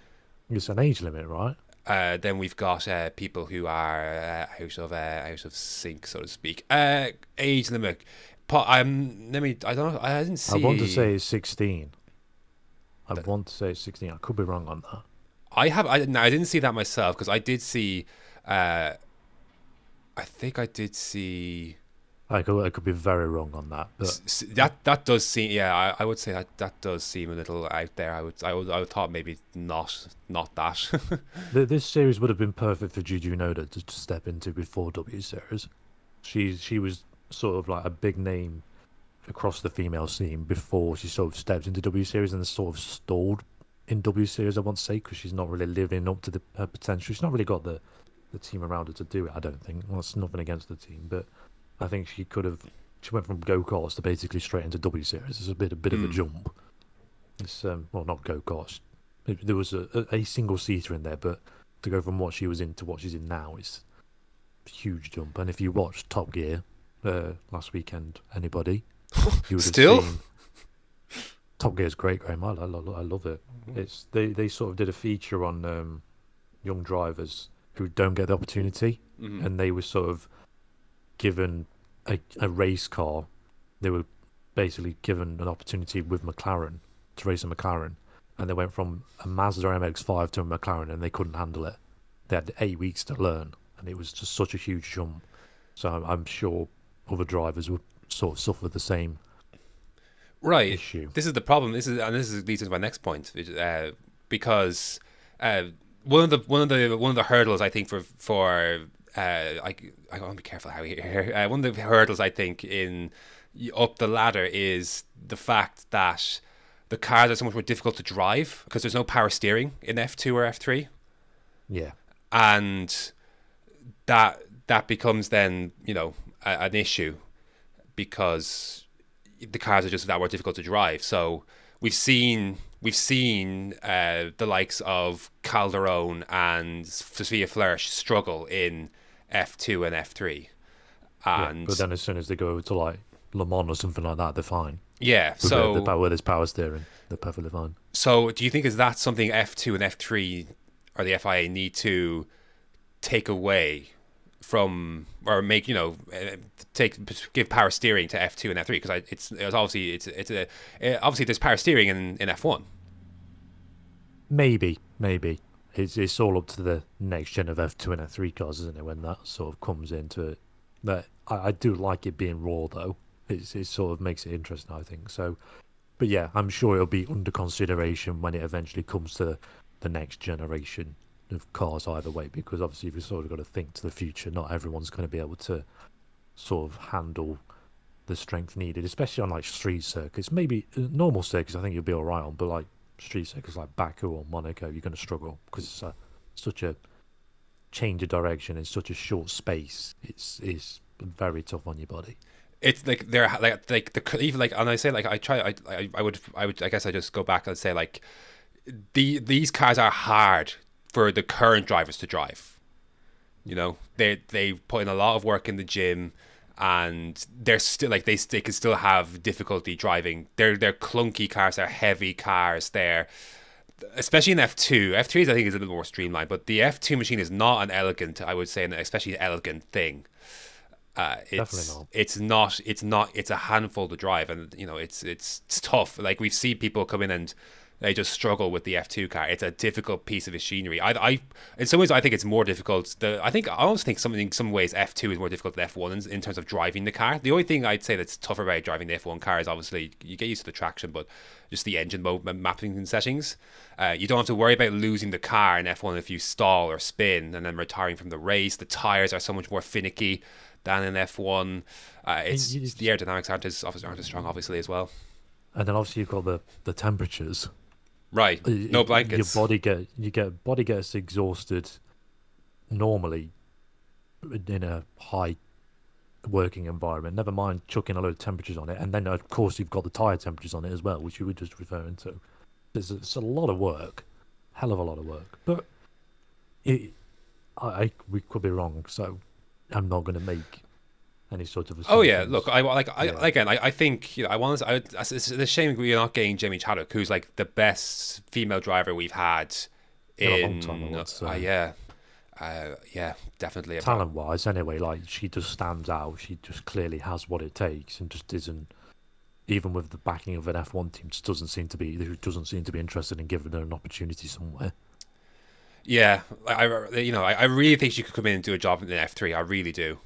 E: It's an age limit, right?
D: Uh, then we've got uh, people who are uh, out of uh, out of sync, so to speak. Uh, age limit. Po- I'm. Let me. I don't. know. I didn't see.
E: I want to say 16. I want to say 16. I could be wrong on that.
D: I have. I, no, I didn't see that myself because I did see. Uh, I think I did see
E: I could, I could be very wrong on that, but
D: that. That does seem. Yeah, I, I would say that that does seem a little out there. I would. I would. I would thought maybe not. Not that.
E: th- this series would have been perfect for Juju Noda to, to step into before W Series. She she was sort of like a big name across the female scene before she sort of stepped into W Series and sort of stalled in W Series. I want to say because she's not really living up to the, her potential. She's not really got the the team around her to do it. I don't think. Well, it's nothing against the team, but I think she could have. She went from go karts to basically straight into W Series. It's a bit a bit of a
D: Mm.
E: jump. It's um well not go karts. There was a, a, a single seater in there, but to go from what she was in to what she's in now is a huge jump. And if you watched Top Gear uh, last weekend, anybody, you would have
D: Still?
E: seen. Top Gear is great, Graham. I, I, I love it. It's they, they sort of did a feature on um, young drivers who don't get the opportunity,
D: Mhm.
E: and they were sort of given a, a race car. They were basically given an opportunity with McLaren to race a McLaren, and they went from a Mazda MX-5 to a McLaren, and they couldn't handle it. They had eight weeks to learn, and it was just such a huge jump. So I'm, I'm sure other drivers would sort of suffer the same
D: right.
E: issue.
D: This is the problem. This is and this is leads into my next point, uh, because uh, one of the one of the one of the hurdles I think for for uh, I I want to be careful how here. Uh, one of the hurdles I think in up the ladder is the fact that the cars are so much more difficult to drive because there's no power steering in F two or F three,
E: Yeah,
D: and that that becomes then you know a, an issue because the cars are just that more difficult to drive. So we've seen we've seen uh, the likes of Calderon and Sophia Flörsch struggle in F two and F three,
E: yeah.
D: and
E: but then as soon as they go over to like Le Mans or something like that, they're fine.
D: yeah.
E: The-
D: So
E: the, power, where there's power steering, they're perfectly fine.
D: So, do you think is that something F two and F three or the FIA need to take away from or make you know uh, take give power steering to F two and F three because it's it's obviously it's it's a uh, obviously there's power steering in in F one.
E: Maybe, maybe. It's it's all up to the next gen of F two and F three cars, isn't it? When that sort of comes into it, but I, I do like it being raw though. It's it sort of makes it interesting, I think. So, but yeah, I'm sure it'll be under consideration when it eventually comes to the next generation of cars either way, because obviously you've sort of got to think to the future. Not everyone's going to be able to sort of handle the strength needed, especially on like street circuits. Maybe uh, normal circuits, I think you'll be all right on, but like street circuits like Baku or Monaco, you're going to struggle because it's a, such a change of direction in such a short space. It's it's very tough on your body.
D: it's like they're like like the even like and I say like I try I, I I would I would I guess I just go back and say like the these cars are hard for the current drivers to drive. You know, they they put in a lot of work in the gym, and they're still like they they can still have difficulty driving. They're they're clunky cars. They're heavy cars. They're especially in F two. F three I think is a little more streamlined, but the F two machine is not an elegant. I would say, an especially elegant thing. Uh, it's,
E: Definitely not.
D: It's not. It's not. It's a handful to drive, and you know, it's it's, it's tough. Like we've seen people come in and they just struggle with the F2 car. It's a difficult piece of machinery. I, I, in some ways, I think it's more difficult. The, I think I almost think something in some ways F2 is more difficult than F1 in, in terms of driving the car. The only thing I'd say that's tougher about driving the F1 car is obviously you get used to the traction, but just the engine mode mapping and settings. Uh, you don't have to worry about losing the car in F1 if you stall or spin and then retiring from the race. The tires are so much more finicky than in F1. Uh, it's, it's the aerodynamics aren't as aren't as strong, obviously, as well.
E: And then obviously you've got the, the temperatures.
D: Right,
E: Uh,
D: no blankets.
E: Your body get you get body gets exhausted normally in a high working environment. Never mind chucking a load of temperatures on it, and then of course you've got the tire temperatures on it as well, which you were just referring to. It's, it's a lot of work, hell of a lot of work. But it, I, I we could be wrong, so I'm not going to make any sort of.
D: Oh yeah, look, I like I
E: Yeah.
D: again, I, I think you know, I want to. I, it's, a shame we're not getting Jamie Chadwick, who's like the best female driver we've had
E: In a long time, I would
D: uh, yeah, uh, yeah, definitely.
E: talent wise anyway like she just stands out she just clearly has what it takes and just isn't even with the backing of an f1 team just doesn't seem to be who doesn't seem to be interested in giving her an opportunity somewhere
D: Yeah, I, you know, I, I really think she could come in and do a job in the F three. I really do,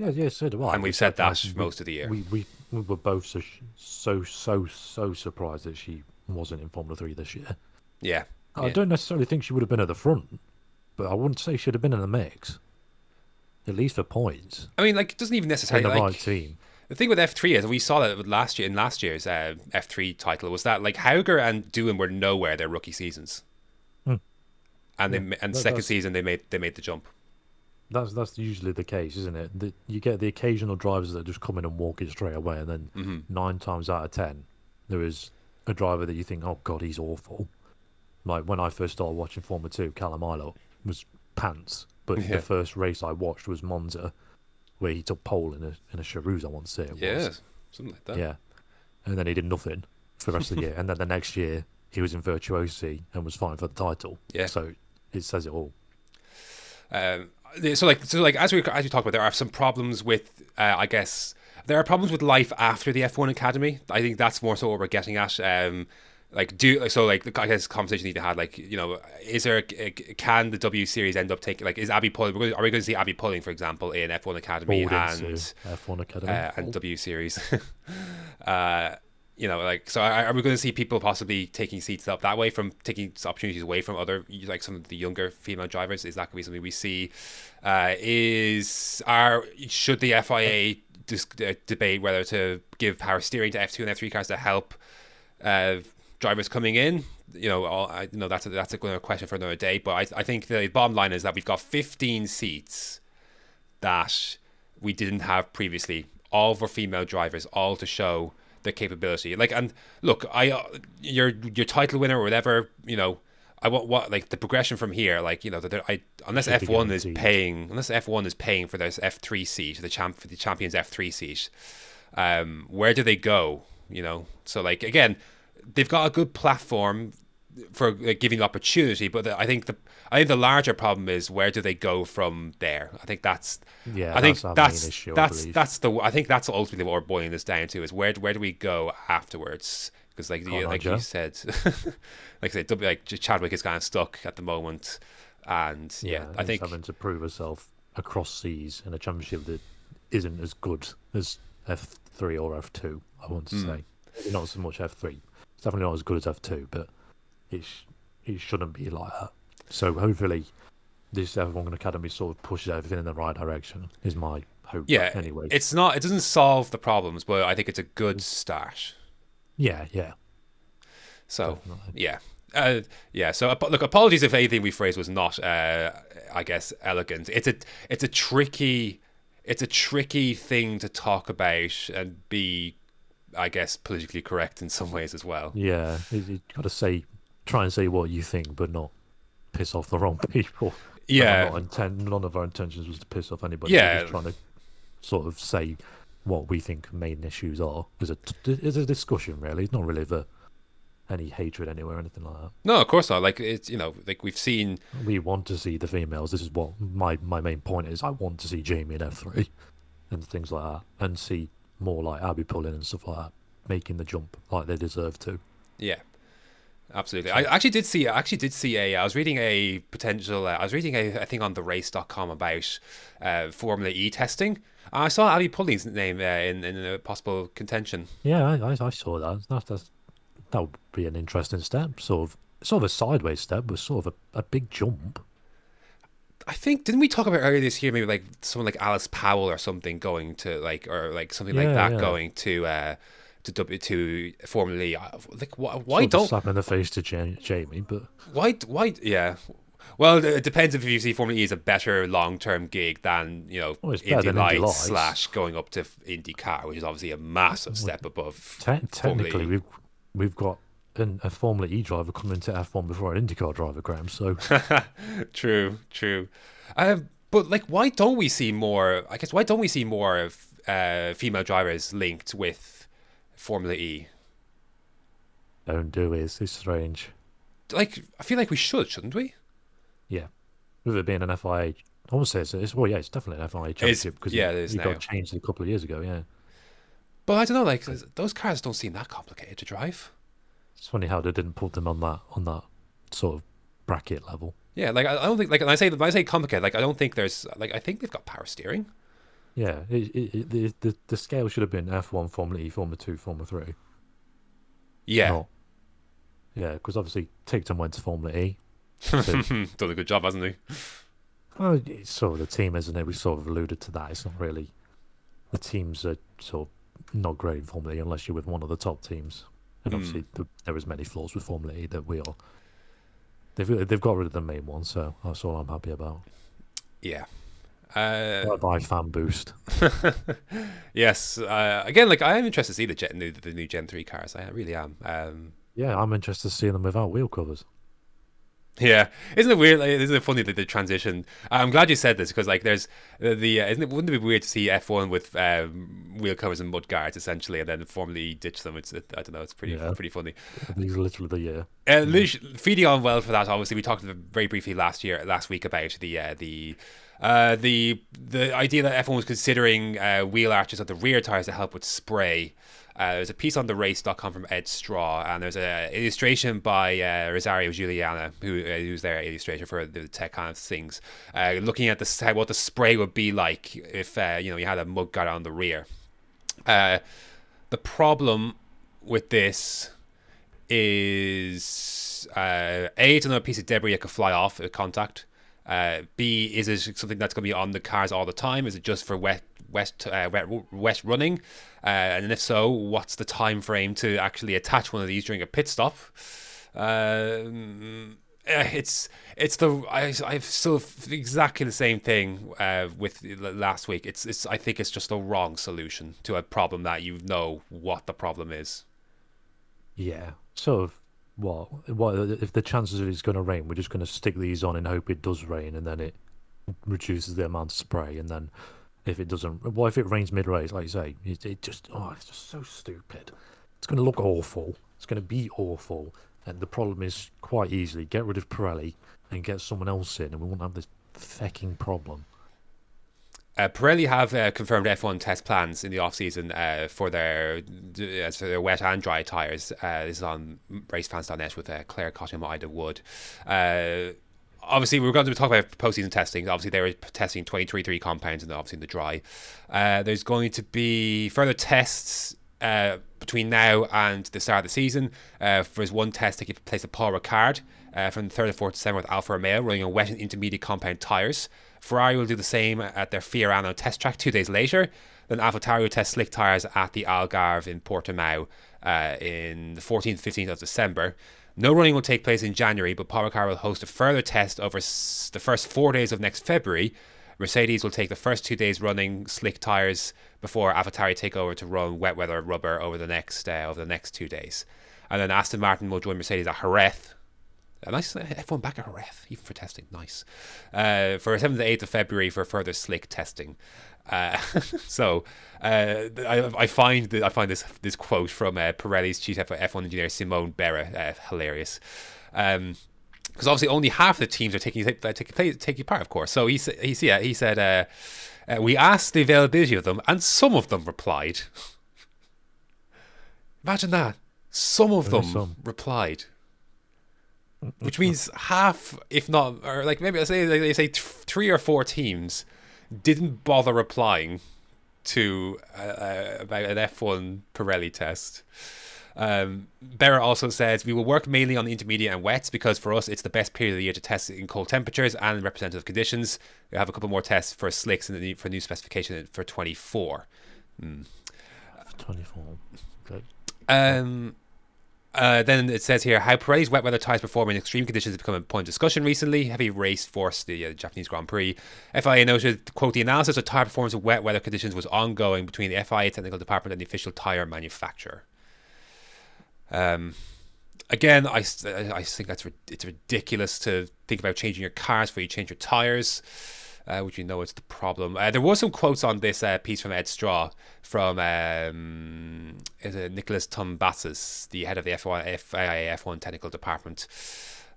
E: yeah yeah so do I
D: and
E: We
D: we've said that
E: we-
D: most of the year.
E: we, we we were both so so so so surprised that she wasn't in formula 3 this year
D: yeah,
E: i
D: yeah.
E: don't necessarily think she would have been at the front but i wouldn't say she'd have been in the mix at least for points
D: I mean, like, it doesn't even necessarily.
E: in the
D: like
E: right team
D: The thing with F three is we saw that last year in last year's uh, F three title was that like Hauger and Doohan were nowhere their rookie seasons,
E: Hmm.
D: and
E: Yeah,
D: ma- and
E: that-
D: second season they made they made the jump.
E: That's that's usually the case, isn't it? That you get the occasional drivers that just come in and walk it straight away, and then
D: Mm-hmm.
E: nine times out of ten, there is a driver that you think, "Oh God, he's awful." Like when I first started watching Formula Two, Callum Ilott was pants, but
D: Yeah.
E: the first race I watched was Monza, where he took pole in a in a Charouz, I want to say it
D: Yeah,
E: was.
D: something like that.
E: Yeah, and then he did nothing for the rest of the year, and then the next year he was in Virtuosi and was fine for the title.
D: Yeah.
E: so it says it all.
D: Um, so like so like as we as we talked about, there are some problems with uh, I guess there are problems with life after the F one academy. I think that's more so what we're getting at. Um, like do so like the I guess conversation you had like you know is there can the W series end up taking like is Abbi Pulling are we going to see Abbi Pulling for example in F one academy
E: Pulled
D: and
E: F1 Academy
D: uh, and W series. uh, you know, like, so are, we going to see people possibly taking seats up that way from taking opportunities away from other, like some of the younger female drivers? Is that going to be something we see? Uh, is are should the FIA dis- uh, debate whether to give power steering to F two and F three cars to help uh, drivers coming in? You know, all, I, you know that's a, that's a question for another day. But I, I think the bottom line is that we've got 15 seats that we didn't have previously. All for female drivers, all to show their capability. Like, and look, I uh, your your title winner or whatever, you know, I want what like the progression from here. Like, you know, that I unless F one is paying, unless F one is paying for this F three seat, the champ for the champions F three seat, um, where do they go? You know, so like again, they've got a good platform for like, giving opportunity, but the, I think the I think the larger problem is where do they go from there? I think that's
E: Yeah,
D: I think
E: that's
D: that's
E: issue, I
D: that's that's the I think that's ultimately what we're boiling this down to is where where do we go afterwards? Because like you, like you said, like I said, like Chadwick is kind of stuck at the moment, and yeah, I think
E: having to prove herself across seas in a championship that isn't as good as F three or F two. I want to
D: Hmm.
E: say Maybe not so much F three. It's definitely not as good as F two, but it it shouldn't be like that. So hopefully, this F1 Academy sort of pushes everything in the right direction. Is my hope.
D: yeah.
E: Anyway.
D: it's not it doesn't solve the problems, but I think it's a good start.
E: yeah. Yeah.
D: So
E: Definitely.
D: yeah, uh, yeah. So look, apologies if anything we phrased was not, uh, I guess, elegant. It's a it's a tricky. it's a tricky thing to talk about and be, I guess, politically correct in some ways as well.
E: Yeah, you got to say, try and say what you think, but not piss off the wrong people.
D: Yeah.
E: Inten- none of our intentions was to piss off anybody.
D: Yeah.
E: We're just trying to sort of say what we think main issues are. It's a, it's a discussion, really. It's not really the, any hatred anywhere or anything like that.
D: No, of course not. Like it's you know, like we've seen.
E: We want to see the females. This is what my, my main point is. I want to see Jamie in F3 and things like that, and see more like Abbi Pulling and stuff like that, making the jump like they deserve to.
D: Yeah, absolutely. I actually did see. I actually did see a. I was reading a potential. Uh, I was reading a, a thing on the race.com about uh, Formula E testing. I saw Abbi Pulling's name uh, in in a possible contention.
E: Yeah, I, I, I saw that. That, that's, that would be an interesting step. Sort of, sort of a sideways step, but sort of a, a big jump.
D: I think didn't we talk about earlier this year maybe like someone like Alice Powell or something going to like or like something like that
E: yeah.
D: going to uh to W to Formula E. Like why, why
E: Sort
D: don't
E: slap in the face to Ja- Jamie? But
D: why why yeah. Well, it depends if you see Formula E as a better long-term gig than you know
E: Well,
D: Indy Lights
E: Lights.
D: slash going up to IndyCar, which is obviously a massive step above.
E: te- technically,
D: E.
E: we've we've got an, a Formula E driver coming to F1 before an IndyCar driver, Graham. So
D: true, true. Um, but like, why don't we see more? I guess why don't we see more of uh, female drivers linked with Formula E?
E: don't do is it's strange.
D: Like, I feel like we should, shouldn't we?
E: Yeah, with it being an FIA, I would say it's, it's well, yeah, it's definitely an FIA championship because
D: yeah, it
E: it
D: now.
E: got changed a couple of years ago. Yeah,
D: But I don't know. Like, those cars don't seem that complicated to drive.
E: it's funny how they didn't put them on that on that sort of bracket level.
D: Yeah, like I I don't think like when I say when I say complicated, like I don't think there's like I think they've got power steering.
E: Yeah, it, it, it, the, the the scale should have been F1, Formula E, Formula Two, Formula Three.
D: Yeah,
E: Not, yeah, because obviously Ticktum went to Formula E.
D: done a good job, hasn't he?
E: Well, it's sort of the team, isn't it? We sort of alluded to that. It's not really the teams are sort of not great in Formula E unless you're with one of the top teams. And hmm. obviously, the, there is many flaws with Formula E that we are. They've they've got rid of the main one, so that's all I'm happy about.
D: Yeah. Uh,
E: bye fan boost.
D: yes. Uh, again, like I am interested to see the Gen, new, the new Gen three cars. I really am. Um,
E: Yeah, I'm interested to see them without wheel covers.
D: Yeah, isn't it weird? Like, isn't it funny that the transition? I'm glad you said this because like there's the, the uh, isn't it wouldn't it be weird to see F1 with um, wheel covers and mud guards essentially, and then formally ditch them? It's it, I don't know. It's pretty
E: Yeah.
D: pretty funny.
E: These are literally the year.
D: Uh, lit- feeding on well for that, obviously, we talked very briefly last year, last week about the uh, the uh, the the idea that F1 was considering uh, wheel arches at the rear tires to help with spray. Uh, there's a piece on the race.com from Edd Straw, and there's an illustration by uh, Rosario Giuliana, who uh, who's their illustrator for the tech kind of things, uh, looking at the what the spray would be like if uh, you know you had a mud guard on the rear. Uh, the problem with this is a it's another piece of debris that could fly off at contact. Uh, B is it something that's going to be on the cars all the time? Is it just for wet wet uh, wet running? Uh, and if so, what's the time frame to actually attach one of these during a pit stop? Um, eh, it's it's the I I've still exactly the same thing uh, with last week. It's it's I think it's just the wrong solution to a problem that you know what the problem is.
E: Yeah, sort of. What? What if the chances of it's going to rain? We're just going to stick these on and hope it does rain, and then it reduces the amount of spray. And then if it doesn't, what if it rains mid race? Like you say, it, it just oh, it's just so stupid. It's going to look awful. It's going to be awful. And the problem is quite easily get rid of Pirelli and get someone else in, and we won't have this fecking problem.
D: Uh, Pirelli have uh, confirmed F1 test plans in the off season uh, for their uh, for their wet and dry tires. Uh, this is on racefans.net with uh, Claire Cotton, Ida Wood. Obviously, we are going to talk about postseason testing. Obviously, they were testing 2023 compounds and obviously in the dry. Uh, there's going to be further tests uh, between now and the start of the season. Uh, there's one test taking place at Paul Ricard uh, from the 3rd to 4th December with Alfa Romeo running on wet and intermediate compound tyres. Ferrari will do the same at their Fiorano test track two days later. Then AlphaTauri will test slick tyres at the Algarve in Portimao uh, in the 14th, 15th of December. No running will take place in January, but Paul Ricard will host a further test over s- the first four days of next February Mercedes will take the first two days running slick tires before AlphaTauri take over to run wet weather rubber over the next uh, over the next two days, and then Aston Martin will join Mercedes at Jerez. A nice F1 back at Jerez, even for testing. Nice. Uh, for 7th to 8th of February for further slick testing. Uh, so uh, I, I find that I find this this quote from uh, Pirelli's chief F1 engineer Simone Berra uh, hilarious. Um, because obviously only half the teams are taking taking taking part, of course. So he said he, yeah, he said uh, uh, we asked the availability of them, and some of them replied. Imagine that some of them some. replied, which means half, if not, or like maybe I say they say three or four teams didn't bother replying to uh, uh about an F1 Pirelli test. Um, Berra also says we will work mainly on the intermediate and wets because for us it's the best period of the year to test in cold temperatures and representative conditions. We have a couple more tests for slicks and the for new specification for 24.
E: Mm. 24. Okay.
D: Um, uh, then it says here how Pirelli's wet weather tyres perform in extreme conditions has become a point of discussion recently. Heavy race forced the uh, Japanese Grand Prix. FIA noted, quote, the analysis of tyre performance in wet weather conditions was ongoing between the FIA technical department and the official tyre manufacturer. Um, again, I, I think that's it's ridiculous to think about changing your cars before you change your tires, uh, which you know is the problem. Uh, there was some quotes on this uh, piece from Edd Straw from um, is it Nikolas Tombazis, the head of the F1 FIA F1 technical department.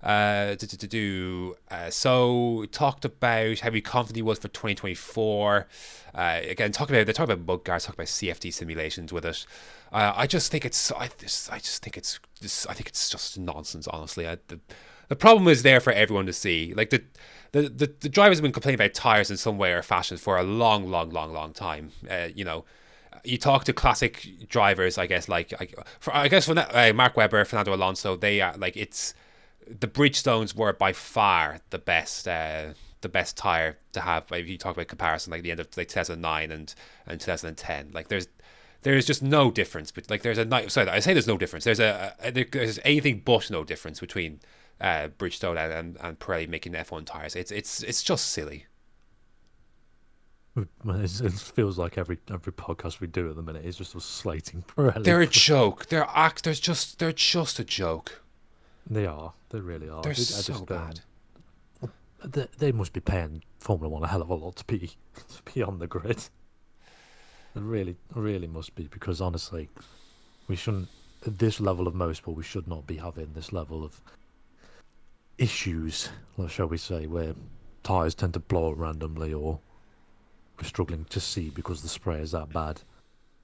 D: Uh, to, to, to do uh, so talked about how he confident he was for 2024 uh, again talk about they talk about bug guards talk about CFD simulations with it uh, I just think it's I just, I just think it's just, I think it's just nonsense honestly I, the, the problem is there for everyone to see like the the, the, the drivers have been complaining about tires in some way or fashion for a long long long long time uh, you know you talk to classic drivers, I guess, like I, for, I guess for uh, Mark Webber, Fernando Alonso, they are like it's the Bridgestones were by far the best uh, the best tire to have. If you talk about comparison, like the end of like 2009 and and 2010, like there's there's just no difference. But like there's a night sorry, I say there's no difference. There's a, a there's anything but no difference between uh, Bridgestone and, and, and Pirelli making F1 tires. It's it's it's just silly.
E: It feels like every every podcast we do at the minute is just us slating Pirelli.
D: They're a joke. They're act. They're just they're just a joke.
E: They are. They really are.
D: They're I so just, bad.
E: Um, they, they must be paying Formula One a hell of a lot to be to be on the grid. They really, really must be because honestly, we shouldn't. At this level of motorsport, we should not be having this level of issues, shall we say, where tires tend to blow up randomly, or we're struggling to see because the spray is that bad.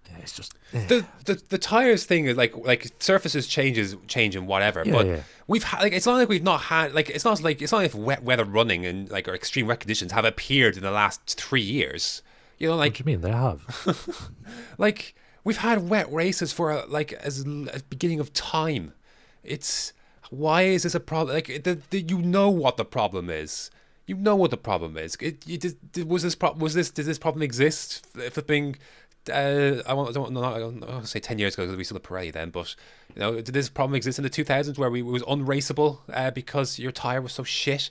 E: Yeah, it's just
D: yeah. the, the the tires thing is like like surfaces changes change and whatever. Yeah, but we've had like it's not like we've not had like it's not like it's not like wet weather running and like or extreme wet conditions have appeared in the last three years. You know, like
E: what do you mean they have?
D: like we've had wet races for like as, as beginning of time. It's why is this a problem? Like the, the, you know what the problem is. You know what the problem is. It, you, did, was this problem? Was this? Did this problem exist? For being uh, I won't, I don't, I don't, I don't say 10 years ago because we still had parade then, but you know, did this problem exist in the 2000s where we was unraceable uh, because your tyre was so shit?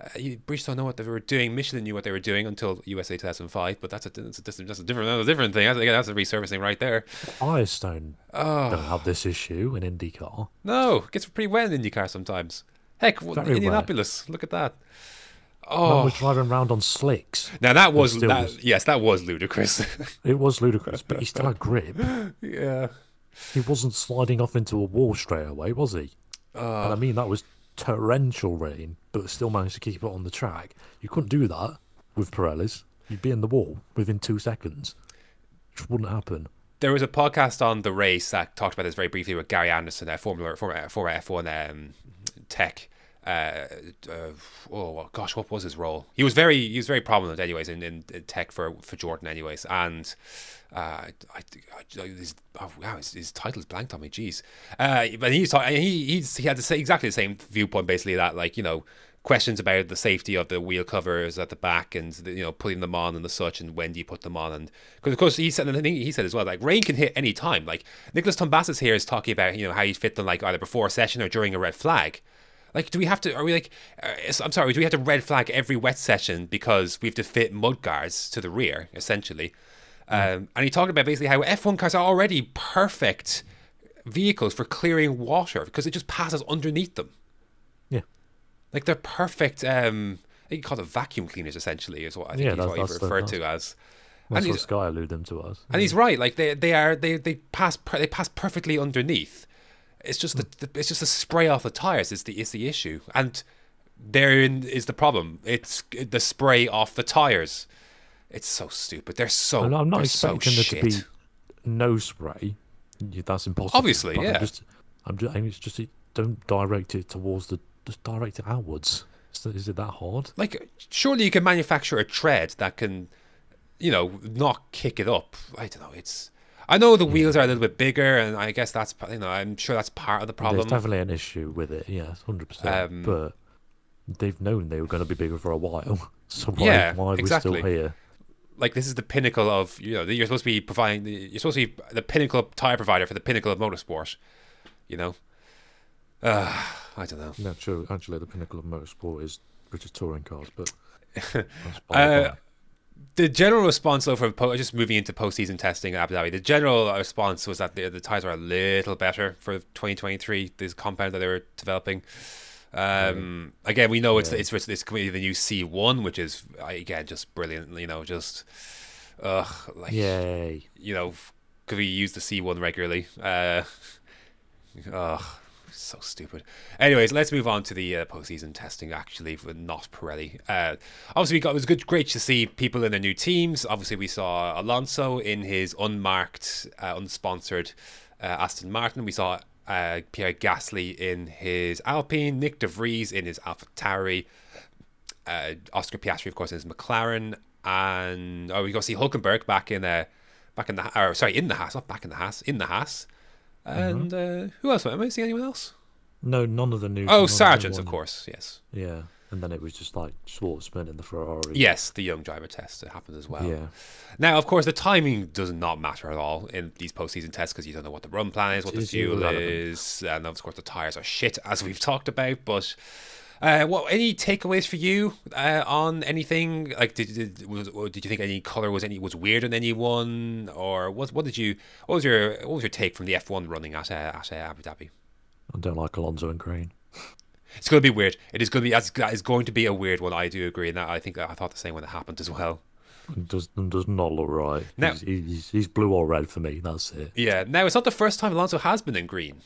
D: Uh, you, Bridgestone know what they were doing. Michelin knew what they were doing until USA 2005, but that's a, that's a, that's a different that's a different thing. That's, that's a resurfacing right there.
E: Firestone oh. don't have this issue in IndyCar.
D: No, it gets pretty wet in IndyCar sometimes. Heck, Very Indianapolis, wet. look at that.
E: Oh, was driving around on slicks.
D: Now that was that. Was, yes, that was ludicrous.
E: it was ludicrous, but he still had grip.
D: Yeah,
E: he wasn't sliding off into a wall straight away, was he? Uh, and I mean that was torrential rain, but still managed to keep it on the track. You couldn't do that with Pirellis. You'd be in the wall within two seconds. Which wouldn't happen.
D: There was a podcast on the race that talked about this very briefly with Gary Anderson, a Formula former, former F1 um, tech uh, uh, oh gosh, what was his role? He was very he was very prominent, anyways, in, in, in tech for for Jordan, anyways, and. Uh, I, I, his, oh, wow, his, his title's blanked on me. Jeez, uh, but he he's he had the same, exactly the same viewpoint, basically that like you know questions about the safety of the wheel covers at the back and the, you know putting them on and the such and when do you put them on and because of course he said and I think he said as well like rain can hit any time like Nikolas Tombazis here is talking about you know how you fit them like either before a session or during a red flag Like, do we have to? Are we like? Uh, I'm sorry. Do we have to red flag every wet session because we have to fit mud guards to the rear, essentially? Um, and he talked about basically how F1 cars are already perfect vehicles for clearing water because it just passes underneath them.
E: Yeah.
D: Like they're perfect. Um, you call it vacuum cleaners, essentially, is what I think
E: Yeah,
D: he's what he referred to as.
E: That's
D: and
E: what Sky alluded them to us.
D: and he's right. Like they, they are they, they pass per, they pass perfectly underneath. It's just the, the it's just the spray off the tires is the is the issue, and therein is the problem. It's the spray off the tires. It's so stupid. They're so.
E: And I'm not
D: they're so
E: expecting there to be no spray. That's impossible.
D: Obviously,
E: but
D: yeah.
E: I'm just, I'm just, I mean, it's just don't direct it towards the, just direct it outwards. Is it that hard?
D: Like, surely you can manufacture a tread that can, you know, not kick it up. I don't know. It's. I know the wheels are a little bit bigger, and I guess that's you know I'm sure that's part of the
E: There's
D: problem.
E: definitely an issue with it. Yes, hundred
D: Um,
E: percent. But they've known they were going to be bigger for a while. So why,
D: Yeah,
E: why are we
D: exactly.
E: still here?
D: like this is the pinnacle of you know you're supposed to be providing the, you're supposed to be the pinnacle tire provider for the pinnacle of motorsport you know uh, i don't know
E: No, true. Actually, the pinnacle of motorsport is British touring cars, but that's
D: Uh. The general response though for po- just moving into postseason testing in Abu Dhabi the general response was that the, the tires are a little better for 2023 this compound that they were developing um, again we know it's
E: Yeah.
D: it's it's, it's be the new C1 which is again just brilliant you know just ugh like
E: Yay!
D: you know, could we use the C1 regularly? Uh, oh, so stupid. Anyways, let's move on to the uh, postseason testing. Actually, for not Pirelli. Uh, obviously, we got it was good, great to see people in their new teams. Obviously, we saw Alonso in his unmarked, uh, unsponsored uh, Aston Martin. We saw uh, Pierre Gasly in his Alpine, Nyck de Vries in his AlphaTauri uh, Oscar Piastri, of course, in his McLaren, and oh, we go see Hulkenberg back in uh, back in the or sorry in the Haas, not back in the Haas, in the Haas. And uh, who else? Am I seeing anyone else?
E: No, none of the new.
D: Oh, Sargent, of course. Yes,
E: Yeah, and then it was just like Shwartzman in the Ferrari.
D: yes, the young driver test that happened as well.
E: Yeah.
D: Now, of course, the timing does not matter at all in these postseason tests because you don't know what the run plan is, what the
E: It's
D: fuel
E: irrelevant.
D: is, and of course the tires are shit, as we've talked about. But uh, what any takeaways for you uh, on anything? Like, did did, was, did you think any color was any was weird on anyone, or what? What did you? What was your what was your take from the F one running at uh, at uh, Abu Dhabi?
E: I don't like Alonso and Green.
D: It's going to be weird. It is going to be that's- going to be a weird one. I do agree, and that I think I thought the same when it happened as well.
E: It does it does not look right.
D: No.
E: He's, he's, he's blue or red for me. That's it.
D: Yeah. Now it's not the first time Alonso has been in green.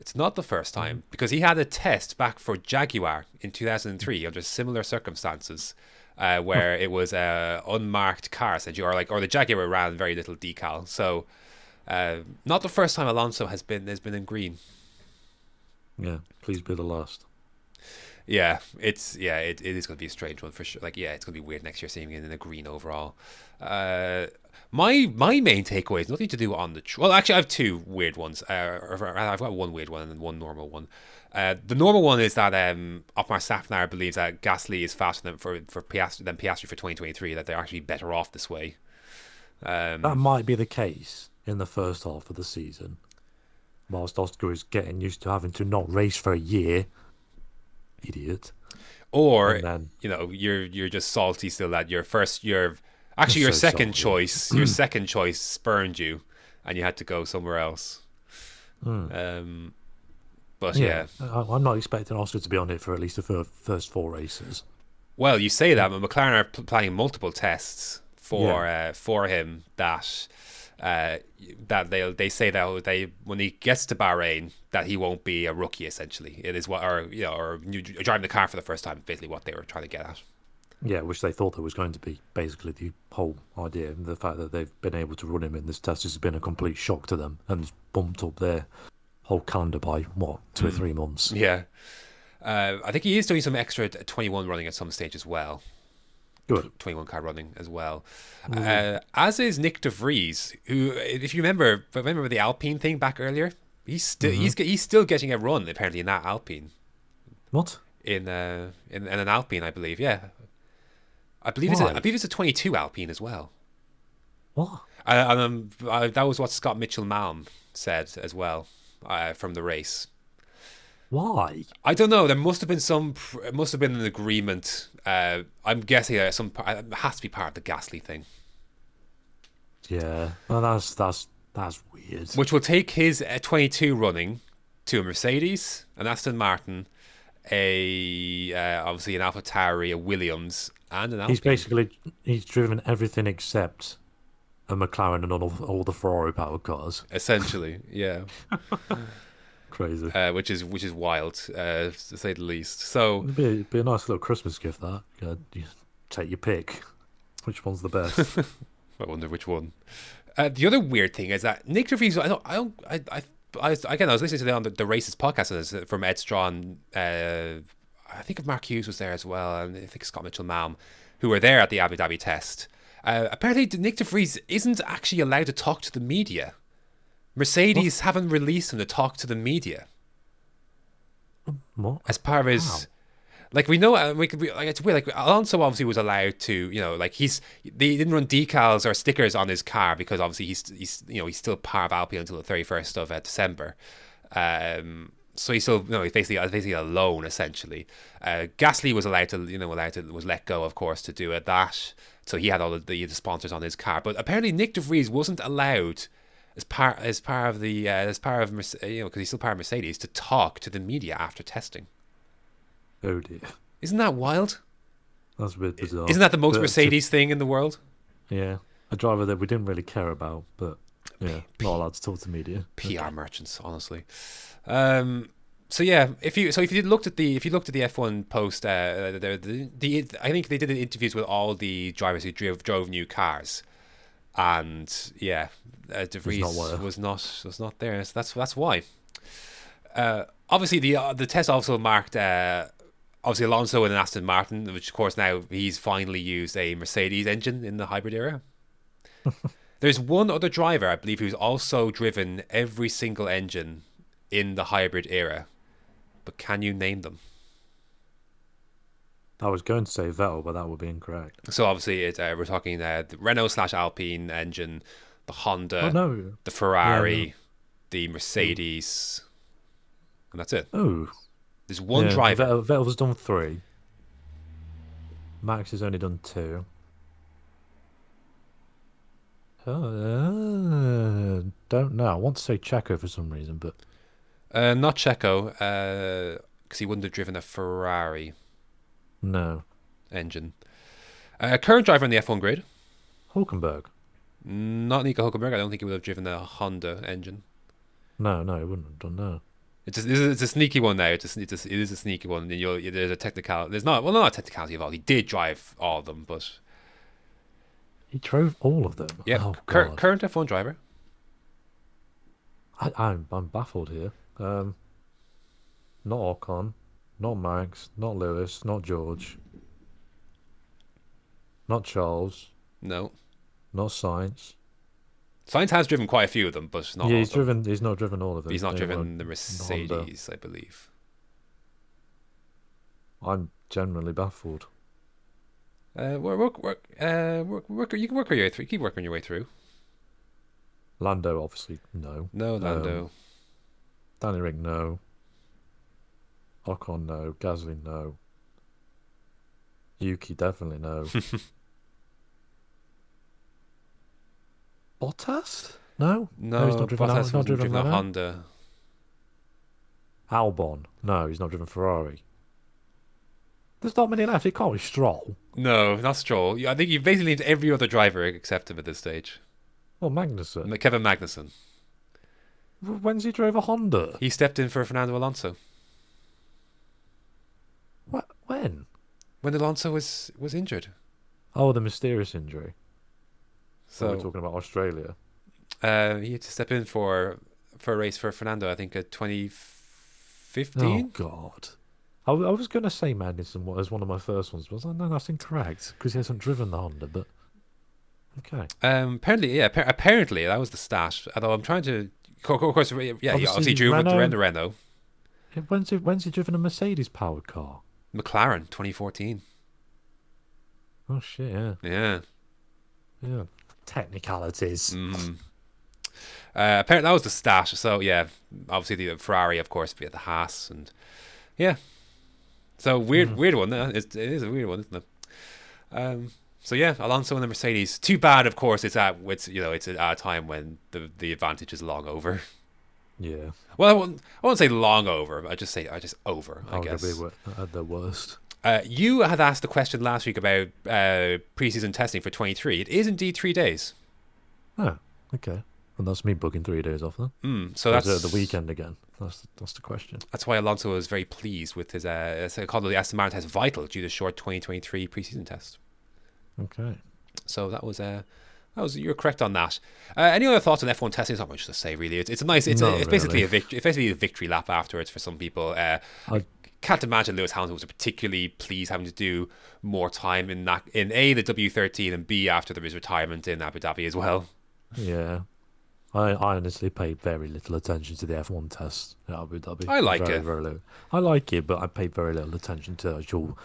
D: It's not the first time because he had a test back for Jaguar in 2003 under similar circumstances, uh, where it was a unmarked car essentially, or like or the Jaguar ran very little decal. So, uh, not the first time Alonso has been has been in green.
E: Yeah. Please be the last.
D: Yeah, it's yeah, it, it is going to be a strange one for sure. Like, yeah, it's going to be weird next year seeing him in a green overall. Uh, my my main takeaway is nothing to do on the. Tr- well, actually, I have two weird ones. Uh, I've got one weird one and one normal one. Uh, the normal one is that um, Otmar Szafnauer believes that Gasly is faster than for for Piastri than Piastri for 2023. That they're actually better off this way. Um,
E: That might be the case in the first half of the season, whilst Oscar is getting used to having to not race for a year. Idiot.
D: or
E: then-
D: you know you're you're just salty still that your first your actually your
E: so
D: second
E: salty.
D: choice your second choice spurned you and you had to go somewhere else um but yeah.
E: I, I'm not expecting Oscar to be on it for at least the first four races.
D: well you say that but McLaren are pl- planning multiple tests for uh, for him that uh, that they they say that they when he gets to Bahrain that he won't be a rookie essentially it is what or you know or driving the car for the first time basically what they were trying to get at
E: Yeah, which they thought there was going to be basically the whole idea. The fact that they've been able to run him in this test has been a complete shock to them and it's bumped up their whole calendar by what two or three months.
D: Yeah. Uh, I think he is doing some extra 21 running at some stage as well.
E: Good.
D: 21 car running as well. Uh, as is Nyck de Vries, who, if you remember, remember the Alpine thing back earlier? He's still he's he's still getting a run apparently in that Alpine
E: What?
D: in uh in, in an Alpine I believe yeah I believe it's a, believe it's a 22 Alpine as well
E: What?
D: uh, um, uh, that was what Scott Mitchell Malm said as well uh, from the race
E: Why?
D: I don't know. There must have been some. It must have been an agreement. Uh, I'm guessing uh, some. It has to be part of the Gasly thing,
E: Yeah. Well, that's that's that's weird.
D: which will take his uh, 22 running to a Mercedes, an Aston Martin, a uh, obviously an Alpha Tauri, a Williams, and an Alpine.
E: He's basically he's driven everything except a McLaren and all, all the Ferrari powered cars.
D: essentially, yeah.
E: Crazy.
D: uh, which is which is wild, uh, to say the least. So
E: It'd be, be a nice little Christmas gift. That uh, you take your pick. Which one's the best?
D: I wonder which one. Uh, the other weird thing is that Nyck de Vries. I don't. I don't. I. I, I again, I was listening to the, on the, the Races podcast from Ed Strawn. Uh, I think if Mark Hughes was there as well, and I think Scott Mitchell Malm, who were there at the Abu Dhabi test. Uh, apparently, Nyck de Vries isn't actually allowed to talk to the media. Mercedes haven't released him to talk to the media
E: what?
D: as part of his
E: Wow.
D: like we know uh, we be like it's weird like Alonso obviously was allowed to you know like he's they didn't run decals or stickers on his car because obviously he's he's you know he's still part of Alpine until the 31st of uh, December um so he's still you know he's basically uh, basically alone essentially uh Gasly was allowed to you know allowed to was let go of course to do it that so he had all the, the sponsors on his car but apparently Nyck de Vries wasn't allowed as part as part of the uh, as part of Merce- you know because he's still part of Mercedes to talk to the media after testing
E: Oh dear.
D: isn't that wild
E: That's a bit bizarre.
D: Isn't that the most
E: But to-
D: Mercedes thing in the world?
E: yeah. A driver that we didn't really care about, but yeah, not allowed to talk to media.
D: PR merchants, honestly. Um, so yeah, if you so if you looked at the if you looked at the F one post, uh, the, the the I think they did interviews with all the drivers who drove drove new cars, and yeah, uh, De Vries
E: not
D: was not was not there. So that's that's why. Uh, obviously, the uh, the test also marked. Uh, Obviously, Alonso in an Aston Martin, which of course now he's finally used a Mercedes engine in the hybrid era. There's one other driver, I believe, who's also driven every single engine in the hybrid era. But can you name them?
E: I was going to say Vettel, but that would be incorrect.
D: So obviously, it, uh, we're talking uh, the Renault slash Alpine engine, the Honda,
E: oh no.
D: the Ferrari,
E: no.
D: the Mercedes, and that's it.
E: Oh.
D: There's one
E: yeah,
D: driver.
E: Vettel, Vettel's done three. Max has only done two. Uh, don't know. I want to say Checo for some reason, but
D: Uh, not Checo, because he wouldn't have driven a Ferrari
E: no.
D: engine. Uh, current driver in the F1 grid,
E: Hulkenberg.
D: not Nico Hulkenberg. I don't think he would have driven a Honda engine.
E: No, no, he wouldn't have done no.
D: It's a, it's a- sneaky one now. It's a, it's a, it is a sneaky one. There's a technical. There's not well, not a technicality involved. He did drive all of them, but
E: He drove all of them.
D: yeah,
E: Oh,
D: cur- current F1 driver.
E: I, I'm I'm baffled here. Um, not Ocon, not Max, not Lewis, not George, not Charles,
D: No,
E: not Sainz.
D: Sainz has driven quite a few of them, but not.
E: yeah,
D: all
E: he's
D: of them.
E: driven. He's not driven all of them.
D: He's not driven the
E: Honda.
D: Mercedes, I believe.
E: I'm generally baffled.
D: Uh, work, work, work, uh, work, work. You can work your way through. Keep working your way through.
E: Lando, obviously, no.
D: No, Lando.
E: Um, Danny Rick, no. Ocon, no. Gasly, no. Yuki, definitely no. Bottas? No.
D: no,
E: he's not driven.
D: Bottas wasn't
E: driven,
D: driven a Honda.
E: Albon? No, he's not driven Ferrari. There's not many left. It can't be Stroll.
D: No, not Stroll. I think you've basically named every other driver except him at this stage.
E: Well, Magnussen.
D: Kevin Magnussen.
E: When's he drove a Honda?
D: He stepped in for Fernando Alonso
E: What? When?
D: when Alonso was was injured.
E: Oh, the mysterious injury. So we're talking about Australia.
D: uh, he had to step in for for a race for Fernando. I think at
E: Oh
D: 2015.
E: God. I, I was going to say Magnussen wa- as one of my first ones, but I was no, that's incorrect because he hasn't driven the Honda. But okay,
D: Um, apparently, yeah. apparently, that was the stat. Although I'm trying to, of course, of course, yeah. he
E: Obviously,
D: obviously drew
E: Renault-
D: Renault. Renault.
E: When's he, when's he driven a Mercedes powered car?
D: McLaren 2014.
E: Oh shit, yeah,
D: Yeah.
E: yeah. Technicalities.
D: Mm. Uh, apparently that was the stash. So yeah, obviously the Ferrari, of course, be at the Haas, and yeah. So weird, weird one. It's, it is a weird one, isn't it? Um, so yeah, Alonso and the Mercedes. Too bad, of course. It's at it's you know it's at a time when the the advantage is long over.
E: Yeah.
D: Well, I won't, I won't say long over. I just say I just over. I guess.
E: Arguably were at the worst.
D: Uh, you had asked the question last week about uh, preseason testing for 23. It is indeed three days.
E: Oh, okay. And that's me booking three days off then.
D: Mm, so that's
E: the weekend again. That's that's the question.
D: That's why Alonso was very pleased with his uh, called the Aston Martin test vital due to the short 2023 preseason test.
E: Okay.
D: So that was uh, that was you're correct on that. Uh, any other thoughts on F1 testing? There's not much to say really. It's, it's a nice. It's, a, it's basically a victory. It's basically a victory lap afterwards for some people. Uh,
E: I-
D: can't imagine Lewis Hamilton was particularly pleased having to do more time in that in a the W13 and b after his retirement in Abu Dhabi as well.
E: Yeah. I, I honestly paid very little attention to the F1 test at Abu Dhabi.
D: I like
E: very,
D: it.
E: Very little. I like it, but I paid very little attention to actual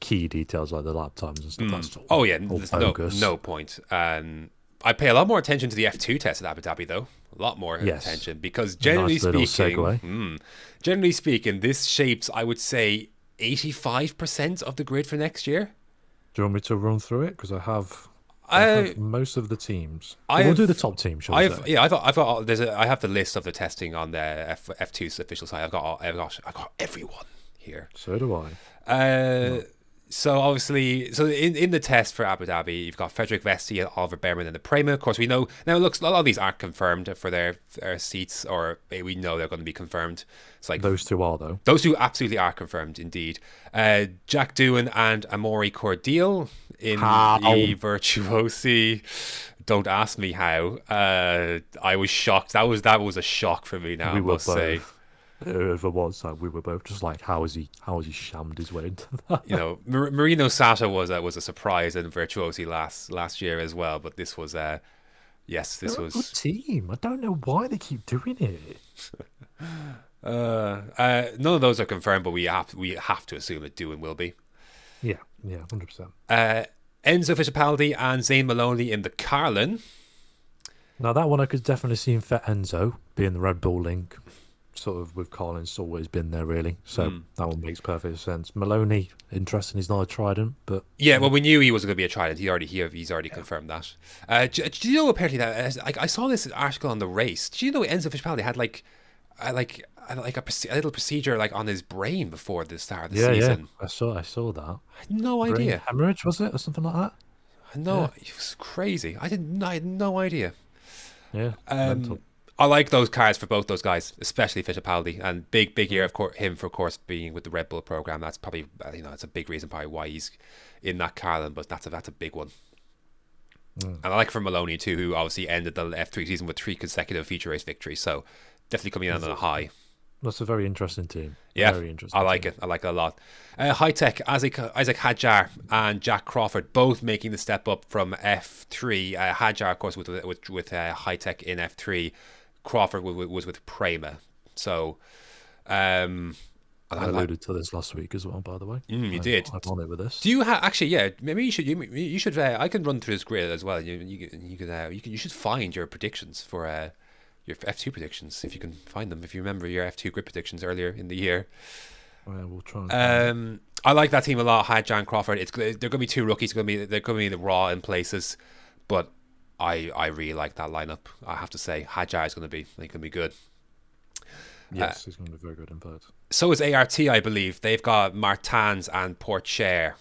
E: key details like the lap times and stuff. That's all,
D: Oh yeah, no no point. Um, I pay a lot more attention to the F2 test at Abu Dhabi though. A lot more
E: Yes.
D: attention because generally
E: Nice
D: speaking, mm, generally speaking, this shapes I would say 85% of the grid for next year.
E: Do you want me to run through it? Because I have,
D: I
E: I have most of the teams.
D: I
E: we'll do the top team, shall
D: I've
E: say?
D: yeah, I've got, I've got there's a I have the list of the testing on the F F2's official site. I've got I've got I've got everyone here.
E: So do I.
D: Uh, so obviously, so in, in the test for Abu Dhabi, you've got Frederik Vesti and Oliver Bearman in the Prema. Of course, we know now. It looks a lot of these aren't confirmed for their, their seats, or we know they're going to be confirmed. It's like
E: Those two are, though.
D: those two absolutely are confirmed, indeed. Uh, Jack Doohan and Amaury Cordeel in
E: How?
D: the Virtuosi. Don't ask me how. Uh, I was shocked. That was that was a shock for me. Now
E: we
D: I must say.
E: Whoever was that, we were both just like, how is he? How has he shammed his way into that?
D: you know, Mar- Marino Sato was a, was a surprise in Virtuosi last last year as well, but this was uh yes, this
E: They're a good
D: was
E: team. I don't know why they keep doing it.
D: uh, uh none of those are confirmed, but we have we have to assume that Doohan will be.
E: Yeah, yeah, hundred percent.
D: Uh Enzo Fittipaldi and Zane Maloney in the Carlin.
E: Now that one I could definitely see in for Enzo being the Red Bull link, sort of with Collins always been there really. So
D: Hmm.
E: that one makes perfect sense. Maloney, interesting. He's not a Trident, but
D: Yeah, well, we knew he was going to be a Trident. He already he, he's already confirmed that. Uh, do, do you know apparently that uh, I, I saw this article on the race? Do you know Enzo Fittipaldi had like, uh, like, uh, like a, a little procedure like on his brain before the start of the
E: yeah,
D: season?
E: yeah, I saw, I saw that.
D: I had no
E: Brain
D: idea.
E: hemorrhage was it or something like that?
D: No, it was crazy. I didn't. I had no idea.
E: Yeah,
D: Um,
E: mental.
D: I like those cards for both those guys, especially Fittipaldi, and big, big year of course him for of course being with the Red Bull program. That's probably uh, you know that's a big reason probably why he's in that Carlin, but that's a that's a big one.
E: Mm.
D: And I like for Maloney too, who obviously ended the F three season with three consecutive feature race victories, so definitely coming in on a high.
E: That's a very interesting team.
D: Yeah,
E: very interesting.
D: I like
E: team.
D: it. I like it a lot. Uh, Hitech, Isaac, Isaac Hadjar and Jack Crawford both making the step up from F3. Uh, Hadjar, of course, with with, with uh, Hitech in F3. Crawford was, was with Prema. So, um, I
E: I
D: like-
E: alluded to this last week as well, by the way.
D: Mm, you
E: I-
D: did.
E: I'm on it with this.
D: do you have actually? Yeah, maybe you should. You, you should. Uh, I can run through this grid as well. You you can- you could uh, you can you should find your predictions for uh, your F2 predictions if you can find them. If you remember your F2 grid predictions earlier in the year.
E: Yeah, we'll try. And
D: Um, I like that team a lot. Had John Crawford. It's they're going to be two rookies. Going to be they're going to be the raw in places, but I I really like that lineup. I have to say, Hadjar is going to be they can be good.
E: yes, he's going to be very good in fact.
D: So is ART, I believe. They've got Martins and Pourchaire.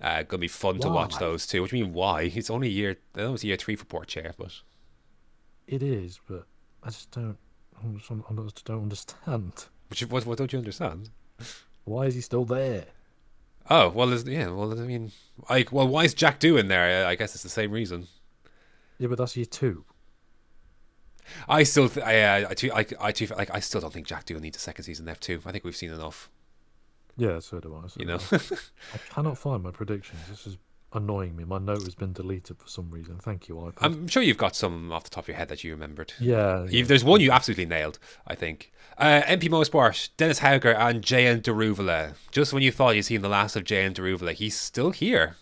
D: Uh, going to be fun to watch those two. Which do mean why? It's only year. I know it's year three for Pourchaire, but
E: It is, but I just don't. I just- don't understand.
D: which what what don't you understand?
E: Why is he still there?
D: Oh well, yeah. Well, I mean, like, well, why is Jack doing there? I guess it's the same reason.
E: Yeah, but that's year two.
D: I still, th- I, uh, I, too, I, I, too, like, I still don't think Jack Doohan needs a second season F two. I think we've seen enough.
E: Yeah, so do I. So
D: You know,
E: I. Cannot find my predictions. This is annoying me. My note has been deleted for some reason. Thank you, iPad.
D: I'm sure you've got some off the top of your head that you remembered.
E: yeah, yeah.
D: There's one you absolutely nailed, I think. Uh, MP Motorsport, Dennis Hauger and Jehan Daruvala. Just when you thought you'd seen the last of Jehan Daruvala, he's still here.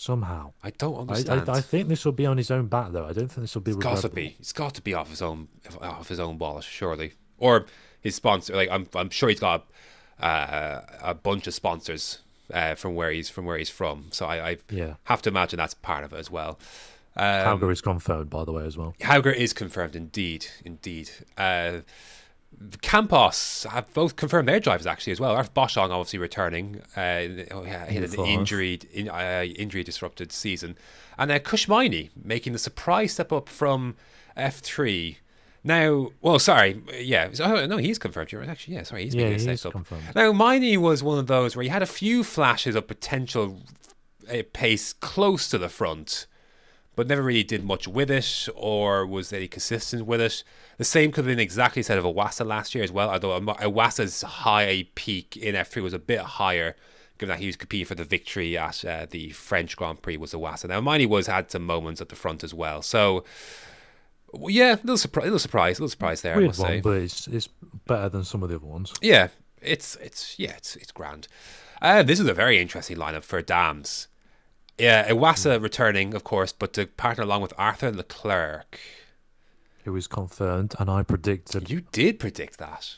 E: Somehow.
D: I don't understand.
E: I, I think this will be on his own bat, though. I don't think this will be.
D: It's got to be. It's got to be off his own off his own wallet, surely, or his sponsor. Like I'm, I'm sure he's got uh, a bunch of sponsors uh, from where he's from where he's from. So I, I
E: Yeah.
D: have to imagine that's part of it as well. Um,
E: Hauger is confirmed, by the way, as well.
D: Hauger is confirmed, indeed, indeed. Uh, Campos have both confirmed their drivers actually as well. Ralph Boschung obviously returning. Uh, oh, yeah, he had an injury in, uh, injury disrupted season, and uh, Kush Maini making the surprise step up from F three. Now, well, sorry, yeah, oh, no, he's confirmed. You're right, actually, yeah, sorry, he's
E: Yeah,
D: making a step up.
E: confirmed.
D: Now, Maini was one of those where he had a few flashes of potential uh, pace close to the front, but never really did much with it or was any consistent with it. The same could have been exactly said of Iwasa last year as well, although Iwasa's high peak in F3 was a bit higher, given that he was competing for the victory at uh, the French Grand Prix was Iwasa. Now, Maini was had some moments at the front as well. So, yeah, a little, surpri- little surprise, a little surprise there, I must
E: one,
D: say.
E: but it's it's better than some of the other ones.
D: Yeah, it's it's yeah, it's it's grand. Uh, this is a very interesting lineup for Dams. Yeah, Iwasa returning, of course, but to partner along with Arthur Leclerc.
E: Who is confirmed, and I predicted
D: You did predict that.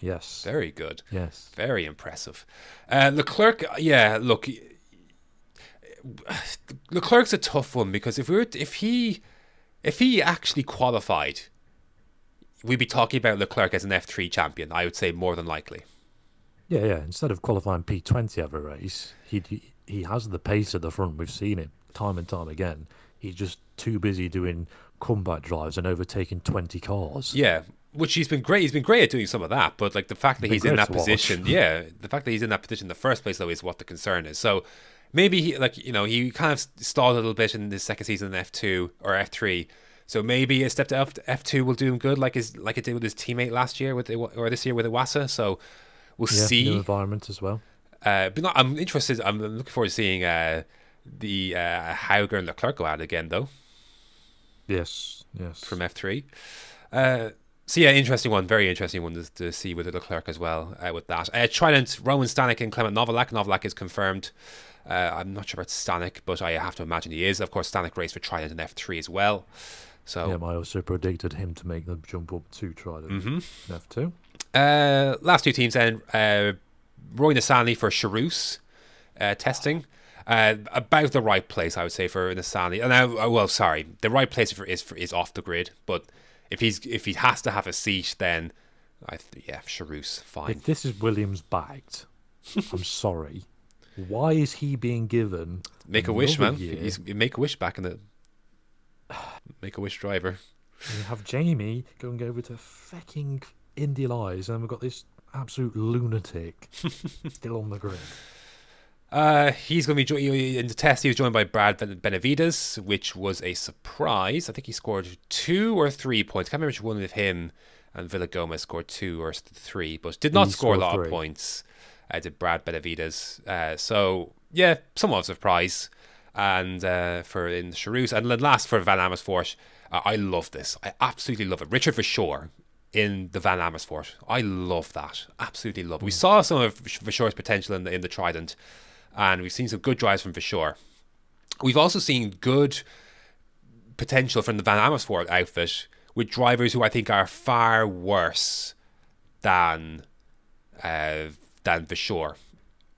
E: yes,
D: Very good.
E: yes.
D: Very impressive. Uh, Leclerc, yeah, look, Leclerc's a tough one because if we were, if he, if he actually qualified, we'd be talking about Leclerc as an F three champion. I would say more than likely.
E: Yeah, yeah. Instead of qualifying P20 every race, he he has the pace at the front. We've seen it time and time again. He's just too busy doing comeback drives and overtaking 20 cars.
D: Yeah, which he's been great. He's been great at doing some of that, but like the fact that he's in that position, yeah, the fact that he's in that position in the first place though is what the concern is. So maybe he, like you know, he kind of stalled a little bit in his second season in F two or F three. So maybe a step to F two will do him good, like his like it did with his teammate last year with or this year with Iwasa. So we'll
E: Yeah,
D: see.
E: environment as well.
D: Uh, but no, I'm interested. I'm looking forward to seeing uh, the uh, Hauger and Leclerc go out again though
E: Yes, yes.
D: from F3. Uh, so yeah, interesting one, very interesting one to, to see with the Leclerc as well uh, with that. Uh, Trident, Roman Stanek and Clement Novalak. Novalak is confirmed. Uh, I'm not sure about Stanek, but I have to imagine he is. Of course, Stanek raced for Trident in F3 as well. So
E: yeah, I also predicted him to make the jump up to Trident
D: Mm-hmm.
E: in F2.
D: Uh, last two teams then. Uh, Roy Nissany for Charouz uh, testing. Uh, about the right place, I would say, for Nissany. And now, uh, well, sorry, the right place for is for, is off the grid. But if he's if he has to have a seat, then I th- yeah, Charouz, fine.
E: If this is Williams backed, I'm sorry. Why is he being given
D: Make a wish, man.
E: year?
D: He's make a wish back in the make a wish driver.
E: You have Jamie going over to fucking Indy Lights, and we've got this absolute lunatic still on the grid.
D: Uh, he's going to be jo- in the test. He was joined by Brad Benavides, which was a surprise. I think he scored two or three points. Can't remember which one of him and Villagomez scored two or three, but did not
E: He
D: score a lot of points. Uh, did Brad Benavides? Uh, so yeah, somewhat of a surprise. And uh, for in Charouz, and then last for Van Amersfoort, uh, I love this. I absolutely love it. Richard Verschoor in the Van Amersfoort. I love that. Absolutely love it. We saw some of Verschoor's potential in the, in the Trident, and we've seen some good drives from Verschoor. We've also seen good potential from the Van Amersfoort outfit with drivers who I think are far worse than uh, than Verschoor.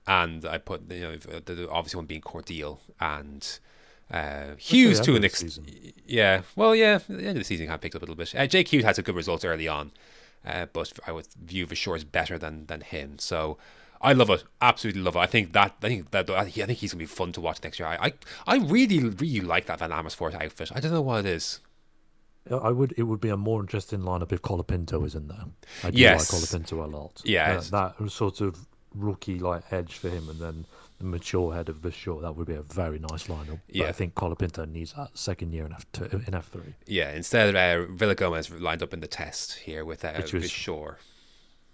D: And I put you know obviously one being Cordeel and uh, Hughes to an
E: the
D: ex- yeah well yeah the end of the season kind of picked up a little bit. Uh, Jake Hughes had some good results early on, uh, but I would view Verschoor as better than than him. So. I love it, absolutely love it. I think that I think that I think he's gonna be fun to watch next year. I I, I really really like that Van Amersfoort outfit. I don't know what it is.
E: I would. It would be a more interesting lineup if Colapinto was in there. I do
D: Yes.
E: like Colapinto a lot.
D: Yeah,
E: that, that sort of rookie like edge for him, and then the mature head of the show. That would be a very nice lineup. But
D: Yeah.
E: I think Colapinto needs that second year in F two, in F three.
D: Yeah, instead uh, Villagomez lined up in the test here with uh,
E: Which was-
D: Shore.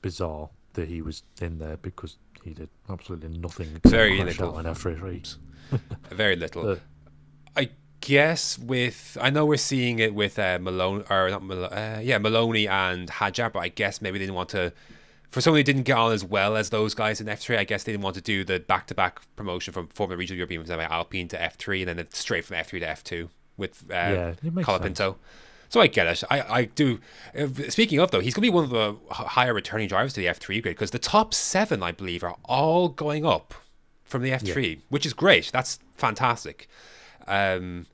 E: Bizarre that he was in there because he did absolutely nothing.
D: Very little.
E: in F three.
D: Very little.
E: Uh,
D: I guess with I know we're seeing it with uh, Malone or not Malone, uh, yeah Maloney and Hadjar, but I guess maybe they didn't want to for someone who didn't get on as well as those guys in F3, I guess they didn't want to do the back-to-back promotion from former regional European from Alpine to F3 and then straight from F3 to F2 with uh,
E: Yeah,
D: Colapinto. So I get it. I, I do. uh, Speaking of though, he's going to be one of the higher returning drivers to the F3 grid because the top seven, I believe, are all going up from the F3, which is great. That's fantastic. Um,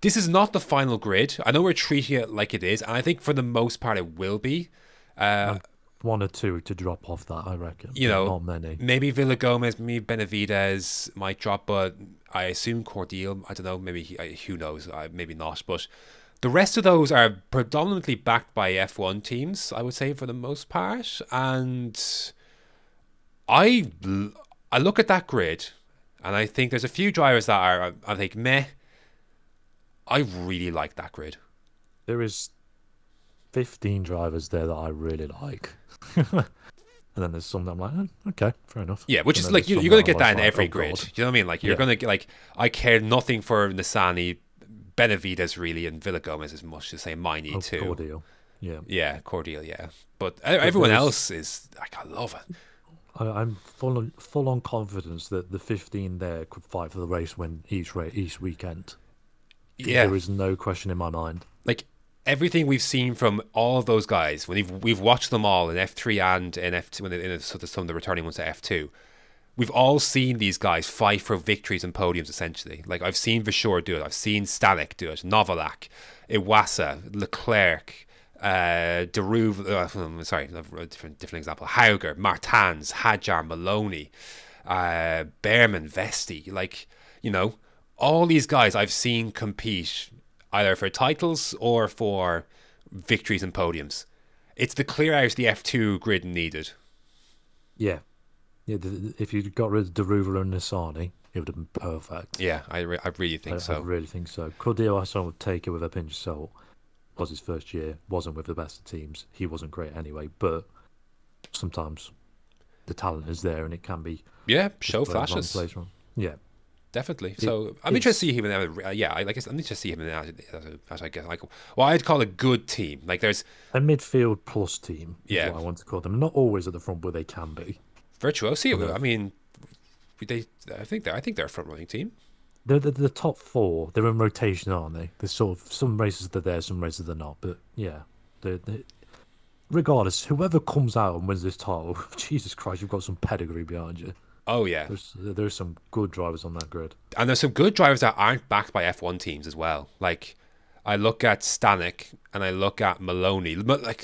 D: this is not the final grid. I know we're treating it like it is, and I think for the most part it will be. Uh,
E: One or two to drop off that, I reckon.
D: you know,
E: not many.
D: maybe Villagomez, maybe Benavides might drop, but I assume Cordeel. I don't know. Maybe he, who knows? Maybe not. But the rest of those are predominantly backed by F1 teams. I would say for the most part, and I, I look at that grid, and I think there's a few drivers that are I think meh. I really like that grid.
E: There is 15 drivers there that I really like. and then there's some that I'm like, "Eh, okay, fair enough.
D: Yeah, which
E: And
D: is like you, you're gonna get that in
E: like,
D: every
E: "Oh,
D: grid.
E: God."
D: You know what I mean? Like you're
E: Yeah.
D: gonna get like I care nothing for Nissany, Benavides really, and Villagomez as much as say Maini
E: Oh,
D: too.
E: Cordeel. Yeah.
D: Yeah, Cordeel, yeah. But everyone else is like I love it.
E: I, I'm full on, full on confidence that the 15 there could fight for the race win each race, each weekend.
D: Yeah,
E: There is no question in my mind.
D: like everything we've seen from all of those guys when we've we've watched them all in F three and in F two when in sort of some of the returning ones to F two. We've all seen these guys fight for victories and podiums essentially. Like I've seen Verschoor do it, I've seen Stanek do it, Novalak, Iwasa, Leclerc, uh, Deruve, uh, sorry, a different different example. Hauger, Martins, Hadjar, Maloney, uh, Bearman, Vesti, like you know, all these guys I've seen compete either for titles or for victories and podiums. It's the clear out the F2 grid needed.
E: Yeah. Yeah, the, the- if you got rid of Deruva and Nissany, it would have been perfect.
D: Yeah, I, re- I really think
E: I,
D: so.
E: I really think so. Cordeel, I sort of take it with a pinch of salt. Was his first year, wasn't with the best of teams. He wasn't great anyway, but sometimes the talent is there and it can be
D: yeah, show
E: wrong,
D: flashes.
E: wrong. Yeah.
D: Definitely. So I'm interested to see him in uh, yeah, I like. I'm interested to see him in a, as, as I guess like well, I'd call a good team. Like there's
E: A midfield plus team
D: Yeah.
E: I want to call them. Not always at the front, where they can be.
D: virtuosi. I mean, they. I think they're. I think they're a front running team.
E: They're the, the top four. They're in rotation, aren't they? There's sort of some races that they're there, some races they're not. But yeah, they're, they regardless, whoever comes out and wins this title, Jesus Christ, you've got some pedigree behind you.
D: Oh yeah,
E: There's there's some good drivers on that grid.
D: and there's some good drivers that aren't backed by F1 teams as well. Like I look at Stanek and I look at Maloney. Like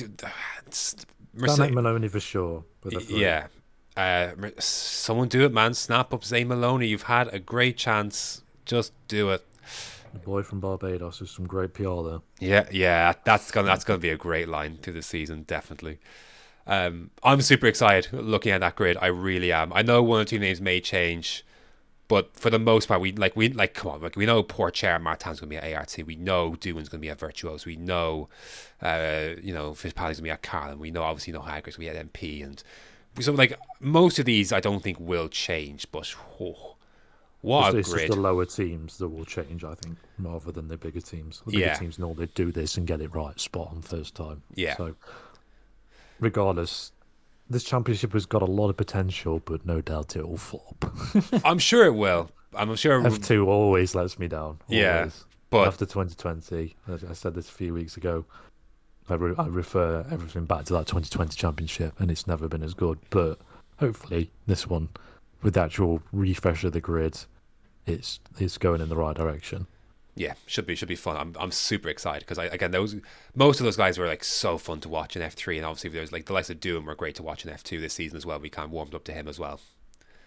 E: Danik Maloney for sure. With the three.
D: yeah. Uh, someone do it, man. Snap up Zay Maloney. You've had a great chance. Just do it.
E: the boy from Barbados. There's some great PR there.
D: Yeah, yeah, that's gonna that's gonna be a great line through the season, definitely. Um, I'm super excited looking at that grid. I really am. I know one or two names may change, but for the most part, we like we like come on, like we know poor Chair Martin's gonna be at ART. We know Doohan's gonna be at Virtuos. We know, uh, you know, Fitzpatrick's gonna be at Carlin. We know obviously no Hager's gonna be at MP, and so like most of these, I don't think will change. But oh, what
E: It's,
D: a
E: it's just the lower teams that will change, I think, rather than the bigger teams. The bigger
D: Yeah.
E: teams know they do this and get it right, spot on first time.
D: Yeah.
E: So, regardless, this championship has got a lot of potential, but no doubt it will flop.
D: I'm sure it will. I'm sure.
E: F2 always lets me down.
D: Yeah, but-
E: after 2020, as I said this a few weeks ago, I, re- I refer everything back to that 2020 championship, and it's never been as good. But hopefully, this one, with the actual refresh of the grid, it's it's going in the right direction.
D: Yeah, should be should be fun. I'm I'm super excited because I again those most of those guys were like so fun to watch in F three, and obviously there's like the likes of Doom were great to watch in F two this season as well. We kind of warmed up to him as well.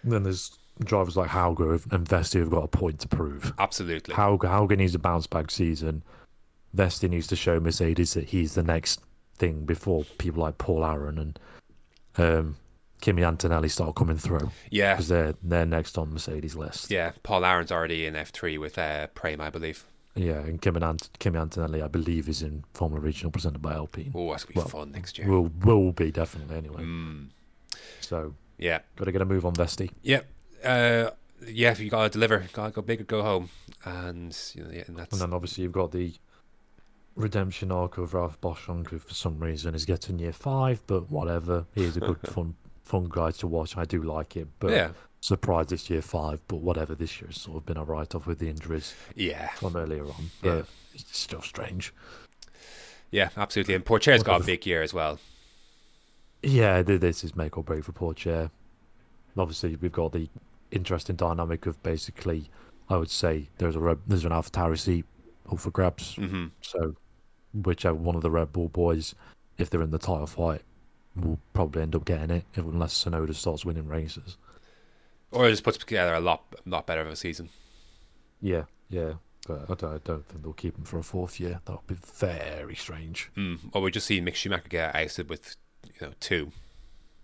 E: And then there's drivers like Hauger and Vesti who've got a point to prove.
D: Absolutely.
E: Hauger, Hauger needs a bounce back season. Vesti needs to show Mercedes that he's the next thing before people like Paul Aron and um, Kimi Antonelli start coming through
D: yeah,
E: because they're they're next on Mercedes list.
D: yeah. Paul Aron's already in F three with uh, Prime, I believe.
E: Yeah, and Kimi, Ant- Kimi Antonelli, I believe, is in Formula Regional presented by Alpine.
D: Oh, that's gonna be
E: Well,
D: fun next year.
E: Will will be definitely anyway.
D: Mm,
E: So
D: yeah,
E: got to get a move on Vesti.
D: yeah, uh, yeah. If you gotta deliver, gotta go big or go home, and you know, yeah, and that's
E: And then obviously you've got the redemption arc of Ralph Boschung, who for some reason is getting year five, but whatever. He's a good fun fun guys to watch. I do like it, but
D: Yeah.
E: surprised it's year five. But whatever, this year's sort of been a write off with the injuries
D: Yeah.
E: from earlier on.
D: Yeah.
E: But it's still strange.
D: Yeah, absolutely. And Pourchaire's got a big year as well.
E: Yeah, this is make or break for Pourchaire. Obviously, we've got the interesting dynamic of basically, I would say there's a there's an AlphaTauri seat up for grabs.
D: hmm
E: So, whichever one of the Red Bull boys, if they're in the title fight, will probably end up getting it, unless Tsunoda starts winning races.
D: Or it just puts together a lot, lot better of a season.
E: Yeah, yeah. But I don't, I don't think they'll keep him for a fourth year. That would be very strange.
D: Mm. Or we just see Mick Schumacher get ousted with, you know, two.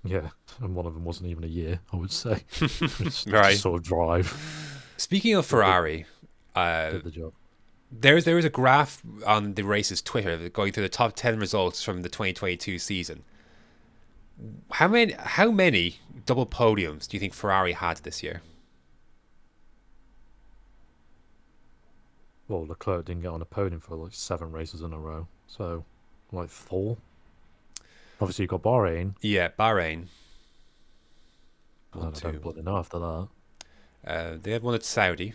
E: Yeah, and one of them wasn't even a year, I would say.
D: Right.
E: sort of drive,
D: Speaking of Ferrari, uh,
E: did the job.
D: there's there was a graph on the race's Twitter going through the top ten results from the 2022 season. How many how many double podiums do you think Ferrari had this year?
E: Well, Leclerc didn't get on a podium for like seven races in a row, so like four. Obviously, you got Bahrain.
D: Yeah, Bahrain.
E: I don't bloody know after that.
D: Uh, they had one at Saudi.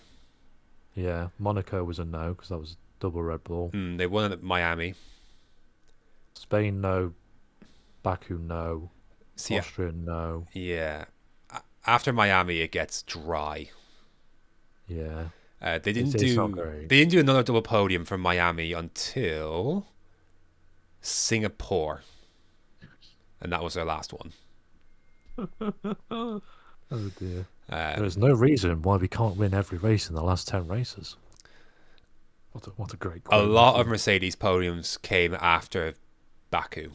E: Yeah, Monaco was a no because that was double Red Bull.
D: Mm, they won at Miami.
E: Spain no, Baku no,
D: See,
E: Austria no.
D: yeah. After Miami, it gets dry.
E: Yeah,
D: Uh, they didn't do. They didn't do another double podium from Miami until Singapore, and that was their last one.
E: oh dear.
D: Uh,
E: There is no reason why we can't win every race in the last ten races. What a, what a great.
D: a lot of. Mercedes podiums came after Baku,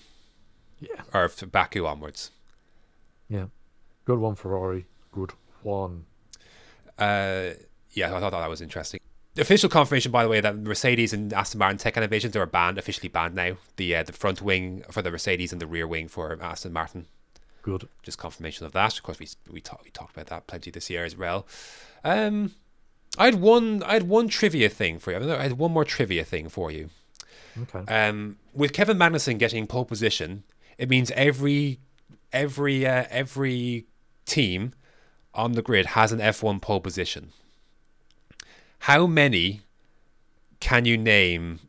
E: yeah,
D: or Baku onwards.
E: yeah. Good one, Ferrari. Good one.
D: Uh, yeah, I thought that was interesting. The official confirmation, by the way, that Mercedes and Aston Martin tech innovations are banned, officially banned now. The uh, the front wing for the Mercedes and the rear wing for Aston Martin.
E: Good.
D: Just confirmation of that. Of course, we we talked we talked about that plenty this year as well. Um, I had one I had one trivia thing for you. I had one more trivia thing for you.
E: Okay.
D: Um, with Kevin Magnussen getting pole position, it means every every uh, every team on the grid has an F1 pole position. How many can you name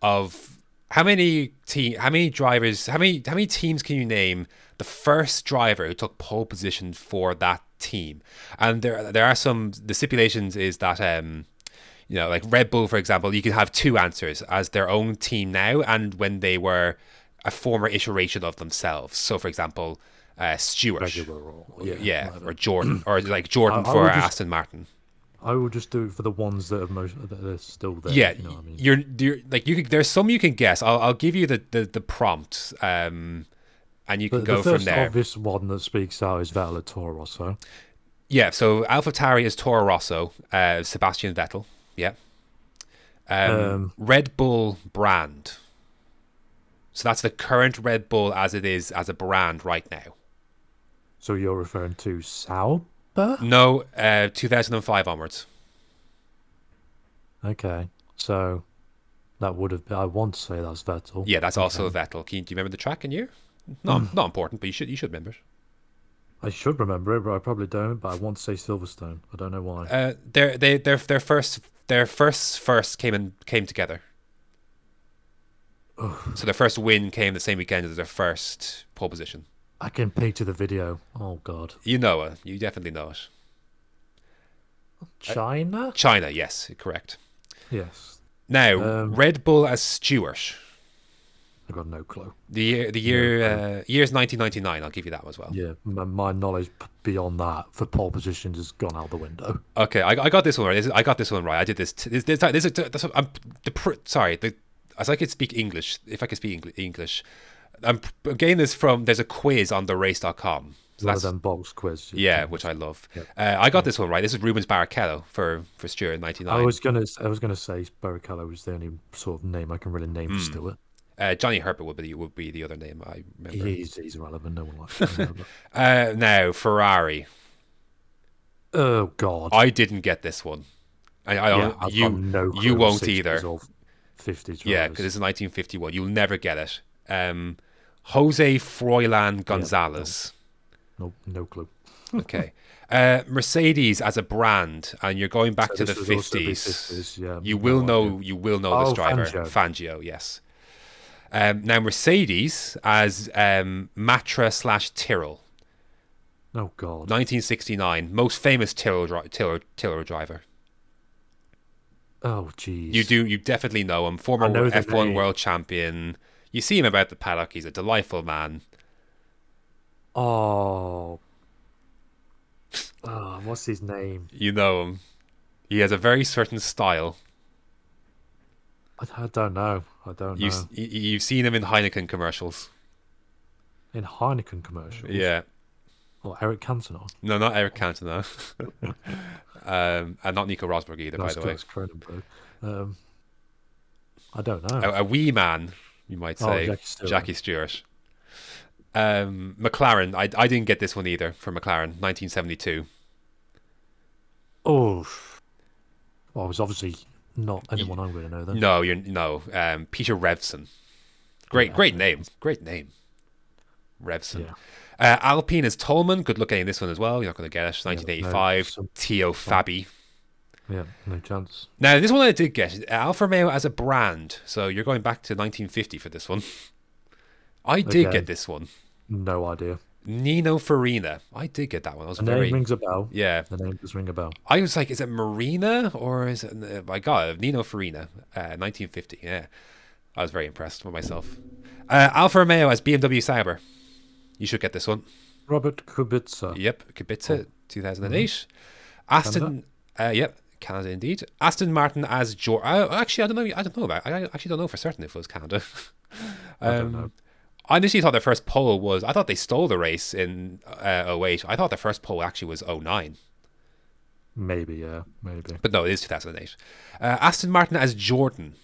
D: of how many team how many drivers how many how many teams can you name the first driver who took pole position for that team? And there there are some the stipulations is that um you know, like Red Bull, for example, you can have two answers as their own team now and when they were a former iteration of themselves. So, for example, uh, Stewart,
E: or
D: yeah,
E: yeah,
D: or Jordan, or like Jordan
E: I- I
D: for
E: just-
D: Aston Martin.
E: I will just do it for the ones that are most that are still there.
D: yeah,
E: you know what I mean.
D: you're, you're like you. Could, there's some you can guess. I'll, I'll give you the the, the prompt, um, and you can
E: The,
D: go
E: the
D: from there.
E: obvious one that speaks out is Vettel at Toro Rosso.
D: Yeah, so AlphaTauri is Toro Rosso, uh, Sebastian Vettel. Yeah. Um,
E: Um,
D: Red Bull brand. So that's the current Red Bull as it is as a brand right now.
E: So you're referring to Sauber?
D: No, uh, 2005 onwards.
E: Okay. So that would have been, I want to say that's Vettel.
D: Yeah, that's also Vettel. Can you, do you remember the track and year? Not not important, but you should you should remember it.
E: I should remember it, but I probably don't. But I want to say Silverstone. I don't know why.
D: Uh, their they their their first their first first came and came together. So their first win came the same weekend as their first pole position.
E: I can picture the video. Oh God.
D: You know it. You definitely know it.
E: China?
D: China, yes, correct.
E: Yes.
D: Now,
E: Um,
D: Red Bull as Stewart.
E: I've got no clue.
D: The year, the year, uh, year's 1999. I'll give you that as well.
E: Yeah, my, my knowledge beyond that for pole positions has gone out the window.
D: Okay, I, I got this one right. I got this one right. I did this. T- this, this, this is that's what I'm the pr- sorry. The, as I could speak English, if I could speak English, I'm getting this from. There's a quiz on the race.com. So
E: One
D: that's
E: them box quiz.
D: yeah, which I love. Uh, I got this one right. This is Rubens Barrichello for for Stewart in
E: I was gonna, I was gonna say Barrichello was the only sort of name I can really name
D: Hmm.
E: for Stewart.
D: Uh, Johnny Herbert would be would be the other name I remember.
E: He's he's irrelevant. No one likes him.
D: Uh, now Ferrari.
E: oh God.
D: I didn't get this one. I, I
E: yeah.
D: You
E: no
D: you won't either.
E: Years old. 50s.
D: Yeah, because it's 1951. You'll never get it. Um, Jose Froilan Gonzalez.
E: no, no clue.
D: Okay. Uh, Mercedes as a brand, and you're going back
E: So
D: to the
E: this would also be
D: 50s.
E: 50s, yeah,
D: you
E: no
D: will know. You will know this
E: Oh,
D: driver,
E: Fangio.
D: Fangio. Yes. Um, now Mercedes as um, Matra slash Tyrrell,
E: Oh God.
D: 1969, most famous Tyrrell, dri- Tyrrell, Tyrrell driver.
E: Oh jeez.
D: You do. You definitely know him. Former
E: know
D: F1
E: name.
D: world champion. You see him about the paddock. He's a delightful man.
E: Oh. Oh, what's his name?
D: You know him. He has a very certain style.
E: I, I don't know. I don't
D: You've
E: know.
D: you've seen him in Heineken commercials.
E: In Heineken commercials.
D: Yeah.
E: Or Eric Cantona.
D: No, not Eric Cantona. um, and not Nico Rosberg either, by the way.
E: Cronenberg. Um, I don't know.
D: A, a wee man, you might
E: Oh,
D: say.
E: Jackie Stewart.
D: Jackie Stewart. Um, McLaren. I, I didn't get this one either for McLaren, 1972.
E: Oh. Well, it was obviously not anyone I'm going to know then.
D: No, you're no. Um, Peter Revson. Great,
E: Yeah.
D: great name. Great name. Revson.
E: Yeah.
D: Uh, Alpine is Toleman. Good luck getting this one as well. You're not going to get it. 1985.
E: some-
D: Teo Fabi.
E: Yeah, no chance.
D: Now, this one I did get Alfa Romeo as a brand. So you're going back to 1950 for this one. I did
E: Okay.
D: get this one.
E: No idea.
D: Nino Farina. I did get that one. I was
E: The
D: very
E: name rings a bell.
D: yeah.
E: The name does ring a bell.
D: I was like, is it Marina or is it? uh, My God, Nino Farina, uh, 1950. Yeah, I was very impressed with myself. Uh, Alfa Romeo as BMW Sauber. You should get this one.
E: Robert Kubica.
D: Yep, Kubica, 2008. Aston, uh, yep, Canada indeed. Aston Martin as George. Uh, actually, I don't know. I don't know about. I actually don't know for certain if it was Canada.
E: I don't
D: Um,
E: know.
D: I initially thought their first pole was. I thought they stole the race in uh, 08. I thought their first pole actually was 09.
E: Maybe, yeah, maybe.
D: But no, it is 2008. Uh, Aston Martin as Jordan.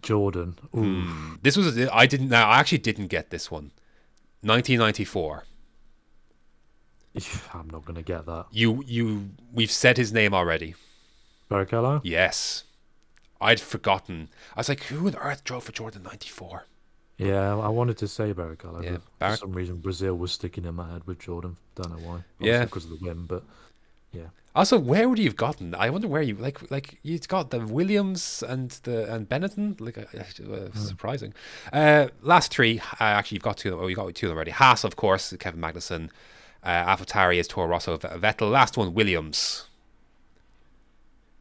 E: Jordan. Ooh,
D: Hmm. This was I didn't. Now I actually didn't get this one. 1994.
E: I'm not going to get that.
D: You you we've said his name already.
E: Barrichello?
D: Yes, I'd forgotten. I was like, who on earth drove for Jordan 94?
E: Yeah, I wanted to say Barrichello,
D: Yeah, Barri-
E: for some reason Brazil was sticking in my head with Jordan. Don't know why.
D: Yeah.
E: because of the win, but yeah.
D: Also, where would you have gotten? I wonder where you like like you've got the Williams and the and Benetton. Like uh, uh, surprising. Uh, last three, uh, actually, you've got two. Well, you got two of them already. Haas, of course, Kevin Magnussen. Uh, AlphaTauri is Toro Rosso, Vettel. Last one, Williams.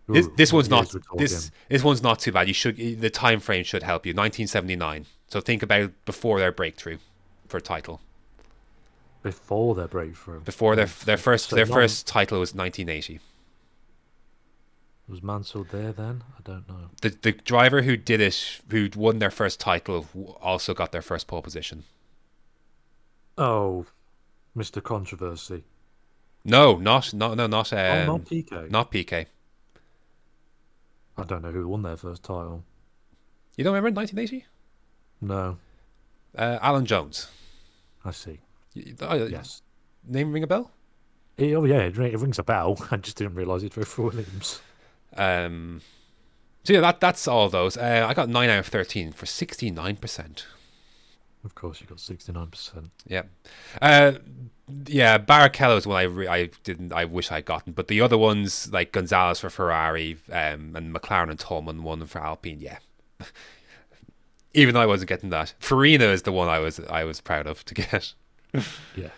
D: This,
E: Ooh,
D: this one's not this this one's not too bad. You should the time frame should help you. 1979. So think about before their breakthrough for title.
E: Before their breakthrough.
D: Before their their first
E: So
D: their
E: not-
D: first title was 1980.
E: Was Mansell there then? I don't know.
D: The the driver who did it, who won their first title, also got their first pole position.
E: Oh, Mr. Controversy.
D: No, not no no not um,
E: oh, not PK.
D: not PK.
E: I don't know who won their first title.
D: You don't remember 1980?
E: No,
D: Uh, Alan Jones.
E: I see.
D: Uh,
E: Yes.
D: Name ring a bell?
E: Eh, oh yeah, it, it rings a bell. I just didn't realise it drove for Williams.
D: Um, so yeah, that that's all those. Uh, I got nine out of thirteen for sixty nine percent.
E: Of course, you got sixty nine percent.
D: Yeah, uh, yeah. Barrichello is one I re- I didn't I wish I'd gotten, but the other ones like Gonzalez for Ferrari, um, and McLaren and Toleman one for Alpine. Yeah, even though I wasn't getting that, Farina is the one I was I was proud of to get.
E: Yeah.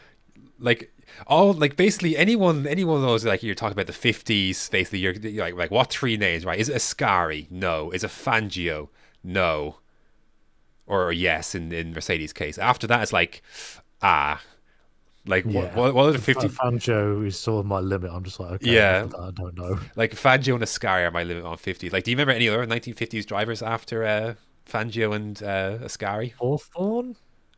D: like all like basically anyone anyone of those like you're talking about the fifties basically you're, you're like like what three names right is it Ascari no is it Fangio no or yes in in Mercedes case after that it's like ah like what
E: Yeah.
D: what, what are the
E: Fa-
D: 50
E: Fangio is sort of my limit. I'm just like, okay,
D: Yeah.
E: that, I don't know.
D: like Fangio and Ascari are my limit on 50 like do you remember any other 1950s drivers after uh Fangio and uh Ascari
E: Hawthorn?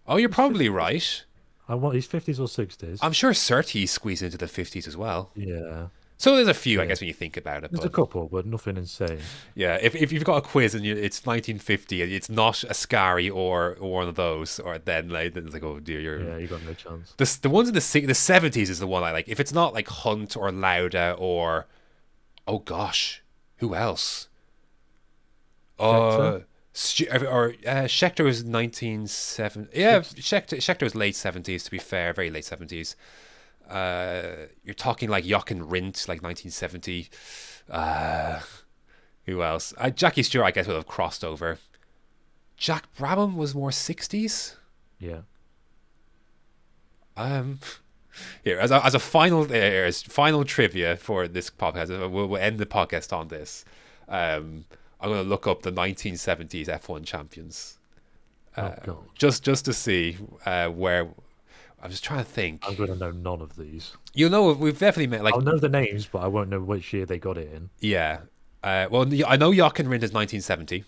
D: oh you're probably right
E: I want he's fifties or sixties.
D: I'm sure Surtees squeezed into the 50s as well
E: Yeah,
D: so there's a few I guess when you think about it
E: there's
D: but
E: a couple, but nothing insane.
D: Yeah, if, if you've got a quiz and you, it's 1950 and it's not Ascari or, or one of those, or then like then it's like oh dear, you're
E: Yeah, you got no chance.
D: the the ones in the the 70s is the one I like. If it's not like Hunt or Lauda or oh gosh, who else? Uh, or uh, Scheckter was 1970. Yeah, Scheckter, Scheckter was late 70s, to be fair, very late 70s. Uh, you're talking like Jochen Rindt, like 1970. Uh, who else? Uh, Jackie Stewart, I guess, would have crossed over. Jack Brabham was more 60s.
E: Yeah.
D: Um, here as a, as a final uh, final trivia for this podcast, uh, we'll, we'll end the podcast on this. Um, I'm going to look up the 1970s F1 champions,
E: Oh
D: uh,
E: god.
D: just just to see uh, where. I was trying to think.
E: I'm gonna know none of these.
D: You know, we've definitely met like
E: I'll know the names, but I won't know which year they got it in.
D: yeah. Uh, well, I know Jochen Rindt is 1970.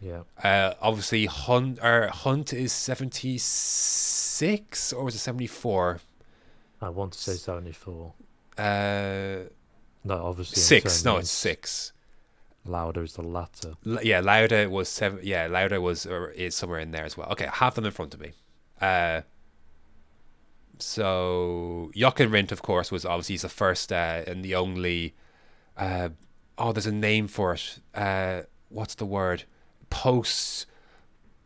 E: Yeah.
D: Uh, obviously, Hunt or Hunt is 76 or was it 74?
E: I want to say 74.
D: Uh,
E: No, obviously. I'm
D: six. No, it's six.
E: Lauda is the latter.
D: L- yeah, Lauda was seven. Yeah, Lauda was is somewhere in there as well. Okay, I have them in front of me. Uh, so Jochen Rindt, of course, was obviously the first uh, and the only. Uh, oh, there's a name for it. Uh, what's the word? Post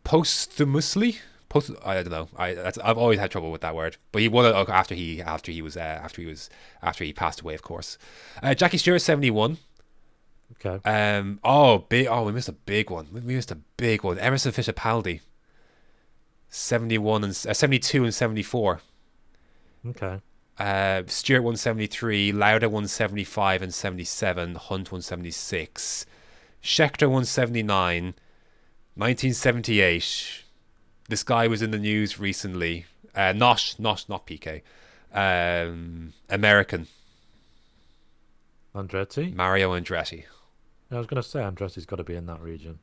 D: posthumously. Post. I don't know. I I've always had trouble with that word. But he won it after he after he was uh, after he was after he passed away, of course. Uh, Jackie Stewart, seventy one.
E: Okay.
D: Um. Oh, big. Oh, we missed a big one. We missed a big one. Emerson Fittipaldi. Seventy-one and uh, seventy-two and seventy-four.
E: Okay.
D: Uh, Stewart one seventy-three. Lauda one seventy-five and seventy-seven. Hunt one seventy-six. Scheckter one seventy-nine. Nineteen seventy-eight. This guy was in the news recently. Uh, Nosh, not not PK. Um, American
E: Andretti?
D: Mario Andretti.
E: I was going to say Andretti's got to be in that region.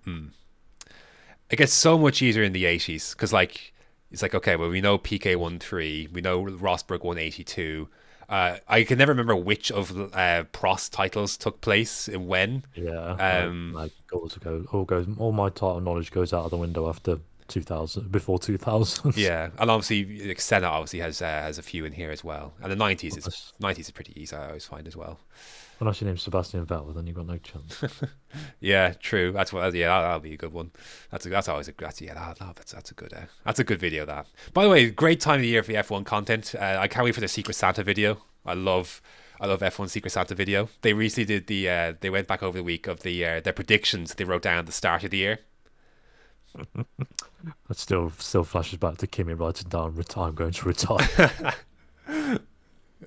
D: it gets so much easier in the 80s because like it's like okay well we know pk won three we know Rosberg 182. uh, i can never remember which of uh, prost titles took place and when
E: Yeah.
D: Um,
E: like, goes go all goes all my title knowledge goes out of the window after 2000 before 2000.
D: yeah and obviously like, senna obviously has uh, has a few in here as well and the 90s is 90s is pretty easy i always find as well
E: Unless your name's Sebastian Vettel, then you've got no chance.
D: yeah true that's what yeah that, that'll be a good one that's a, that's always a that's yeah that, that- that's that's a good uh, that's a good video that by the way great time of the year for the f1 content uh, i can't wait for the secret santa video i love I love F1 Secret Santa video. They recently did the. Uh, they went back over the week of the uh, their predictions they wrote down at the start of the year.
E: That still still flashes back to Kimi writing down, "Ret- I'm going to retire.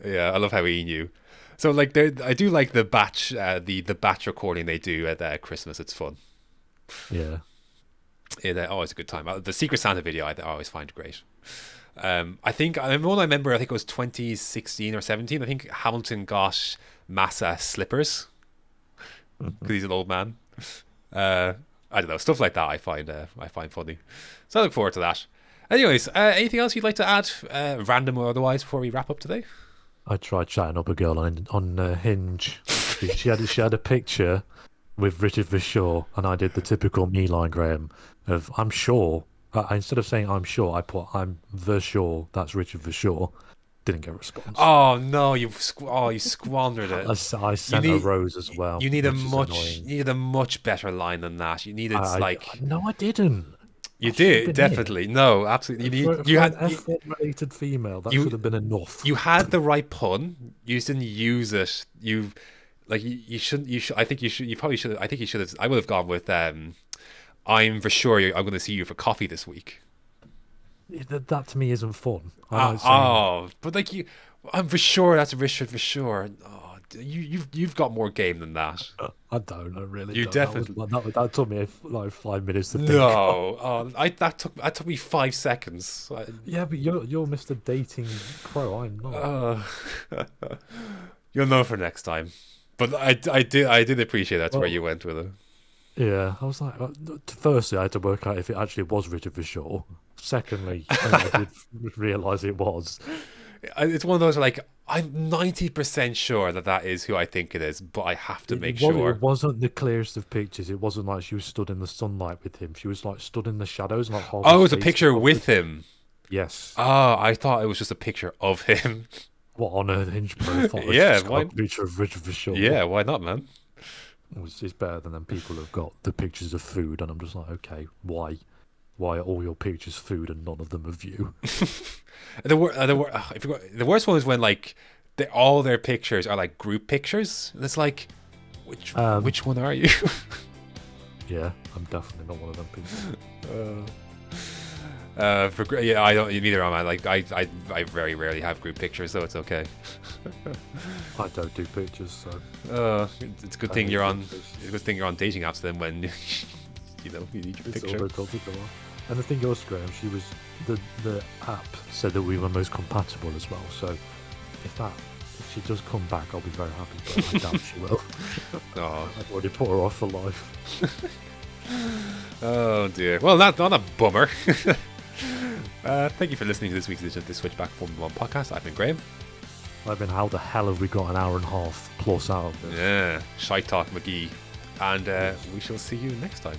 D: Yeah, I love how he knew. So like, I do like the batch, uh, the the batch recording they do at uh, Christmas. It's fun.
E: yeah.
D: It uh, always a good time. Uh, The Secret Santa video I, I always find great. Um, I think I remember I remember. I think it was 2016 or 17. I think Hamilton got Massa slippers because he's an old man. Uh, I don't know stuff like that. I find uh, I find funny. So I look forward to that. Anyways, uh, anything else you'd like to add, uh, random or otherwise, before we wrap up today?
E: I tried chatting up a girl on on uh, Hinge. she, had she had a picture with Richard Verschoor, and I did the typical me line, Graham, of I'm sure. Uh, instead of saying I'm sure, I put I'm the sure. That's Richard Verschoor. Didn't get a response.
D: Oh no, you squ- oh you squandered it.
E: I sent
D: need-
E: a rose as well.
D: You need a much you need a much better line than that. You needed
E: I- I-
D: like
E: no, I didn't.
D: You did
E: it.
D: definitely no absolutely. You
E: For,
D: need
E: for
D: you
E: an
D: had you,
E: F1 related female, that
D: you-
E: should have been enough.
D: you had the right pun. You just didn't use it. You like you, you shouldn't. You should. I think you should. You probably should. I think you should have. I would have gone with. um I'm for sure. you I'm going to see you for coffee this week.
E: that, that to me isn't fun. I know it's saying-
D: oh, but like you, I'm for sure. That's Richard for sure. Oh, you you've you've got more game than that.
E: I don't. I really.
D: You
E: don't. That was-
D: definitely-
E: That, that, took me like five minutes to think.
D: No, oh, I that took that took me five seconds. I-
E: Yeah, but you're you're Mr. Dating Pro. I'm not.
D: Uh, you'll know for next time. But I, I did I did appreciate that's where you went with it.
E: yeah, I was like, uh, firstly, I had to work out if it actually was Richard Verschoor. Secondly, I did realise it was.
D: It's one of those like I'm ninety percent sure that that is who I think it is, but I have to make
E: it,
D: sure.
E: It wasn't the clearest of pictures. It wasn't like she was stood in the sunlight with him. She was like stood in the shadows, like
D: Oh, it was a picture with him.
E: Yes.
D: Oh, I thought it was just a picture of him.
E: What on earth, hinge profile?
D: Yeah, why-
E: a picture of Richard Verschoor.
D: yeah, why not, man?
E: It's, is better than them people who've got the pictures of food, and I'm just like, okay, why? Why are all your pictures food and none of them of you?
D: The wor- uh, the wor- uh, the worst one is when like they, all their pictures are like group pictures. And it's like, which
E: Um,
D: which one are you?
E: yeah, I'm definitely not one of them people.
D: uh, for yeah, I don't. Neither am I. Like I, I, I very rarely have group pictures, so it's okay.
E: I don't do pictures, so
D: Uh, it's, it's a good
E: I
D: thing you're on.
E: pictures.
D: It's a good thing you're on dating apps then when you know you need your
E: it's
D: picture.
E: And the thing was, Graham, she was the the app said that we were most compatible as well. So if that if she does come back, I'll be very happy. But I doubt she will.
D: Oh,
E: I've already put her off for life.
D: oh dear. Well, not not a bummer. uh, thank you for listening to this week's edition of the Switchback Formula One podcast. I've been Graham.
E: I've been, how the hell have we got an hour and a half plus out of this?
D: Yeah, Shy Talk McGee, and uh, we shall see you next time.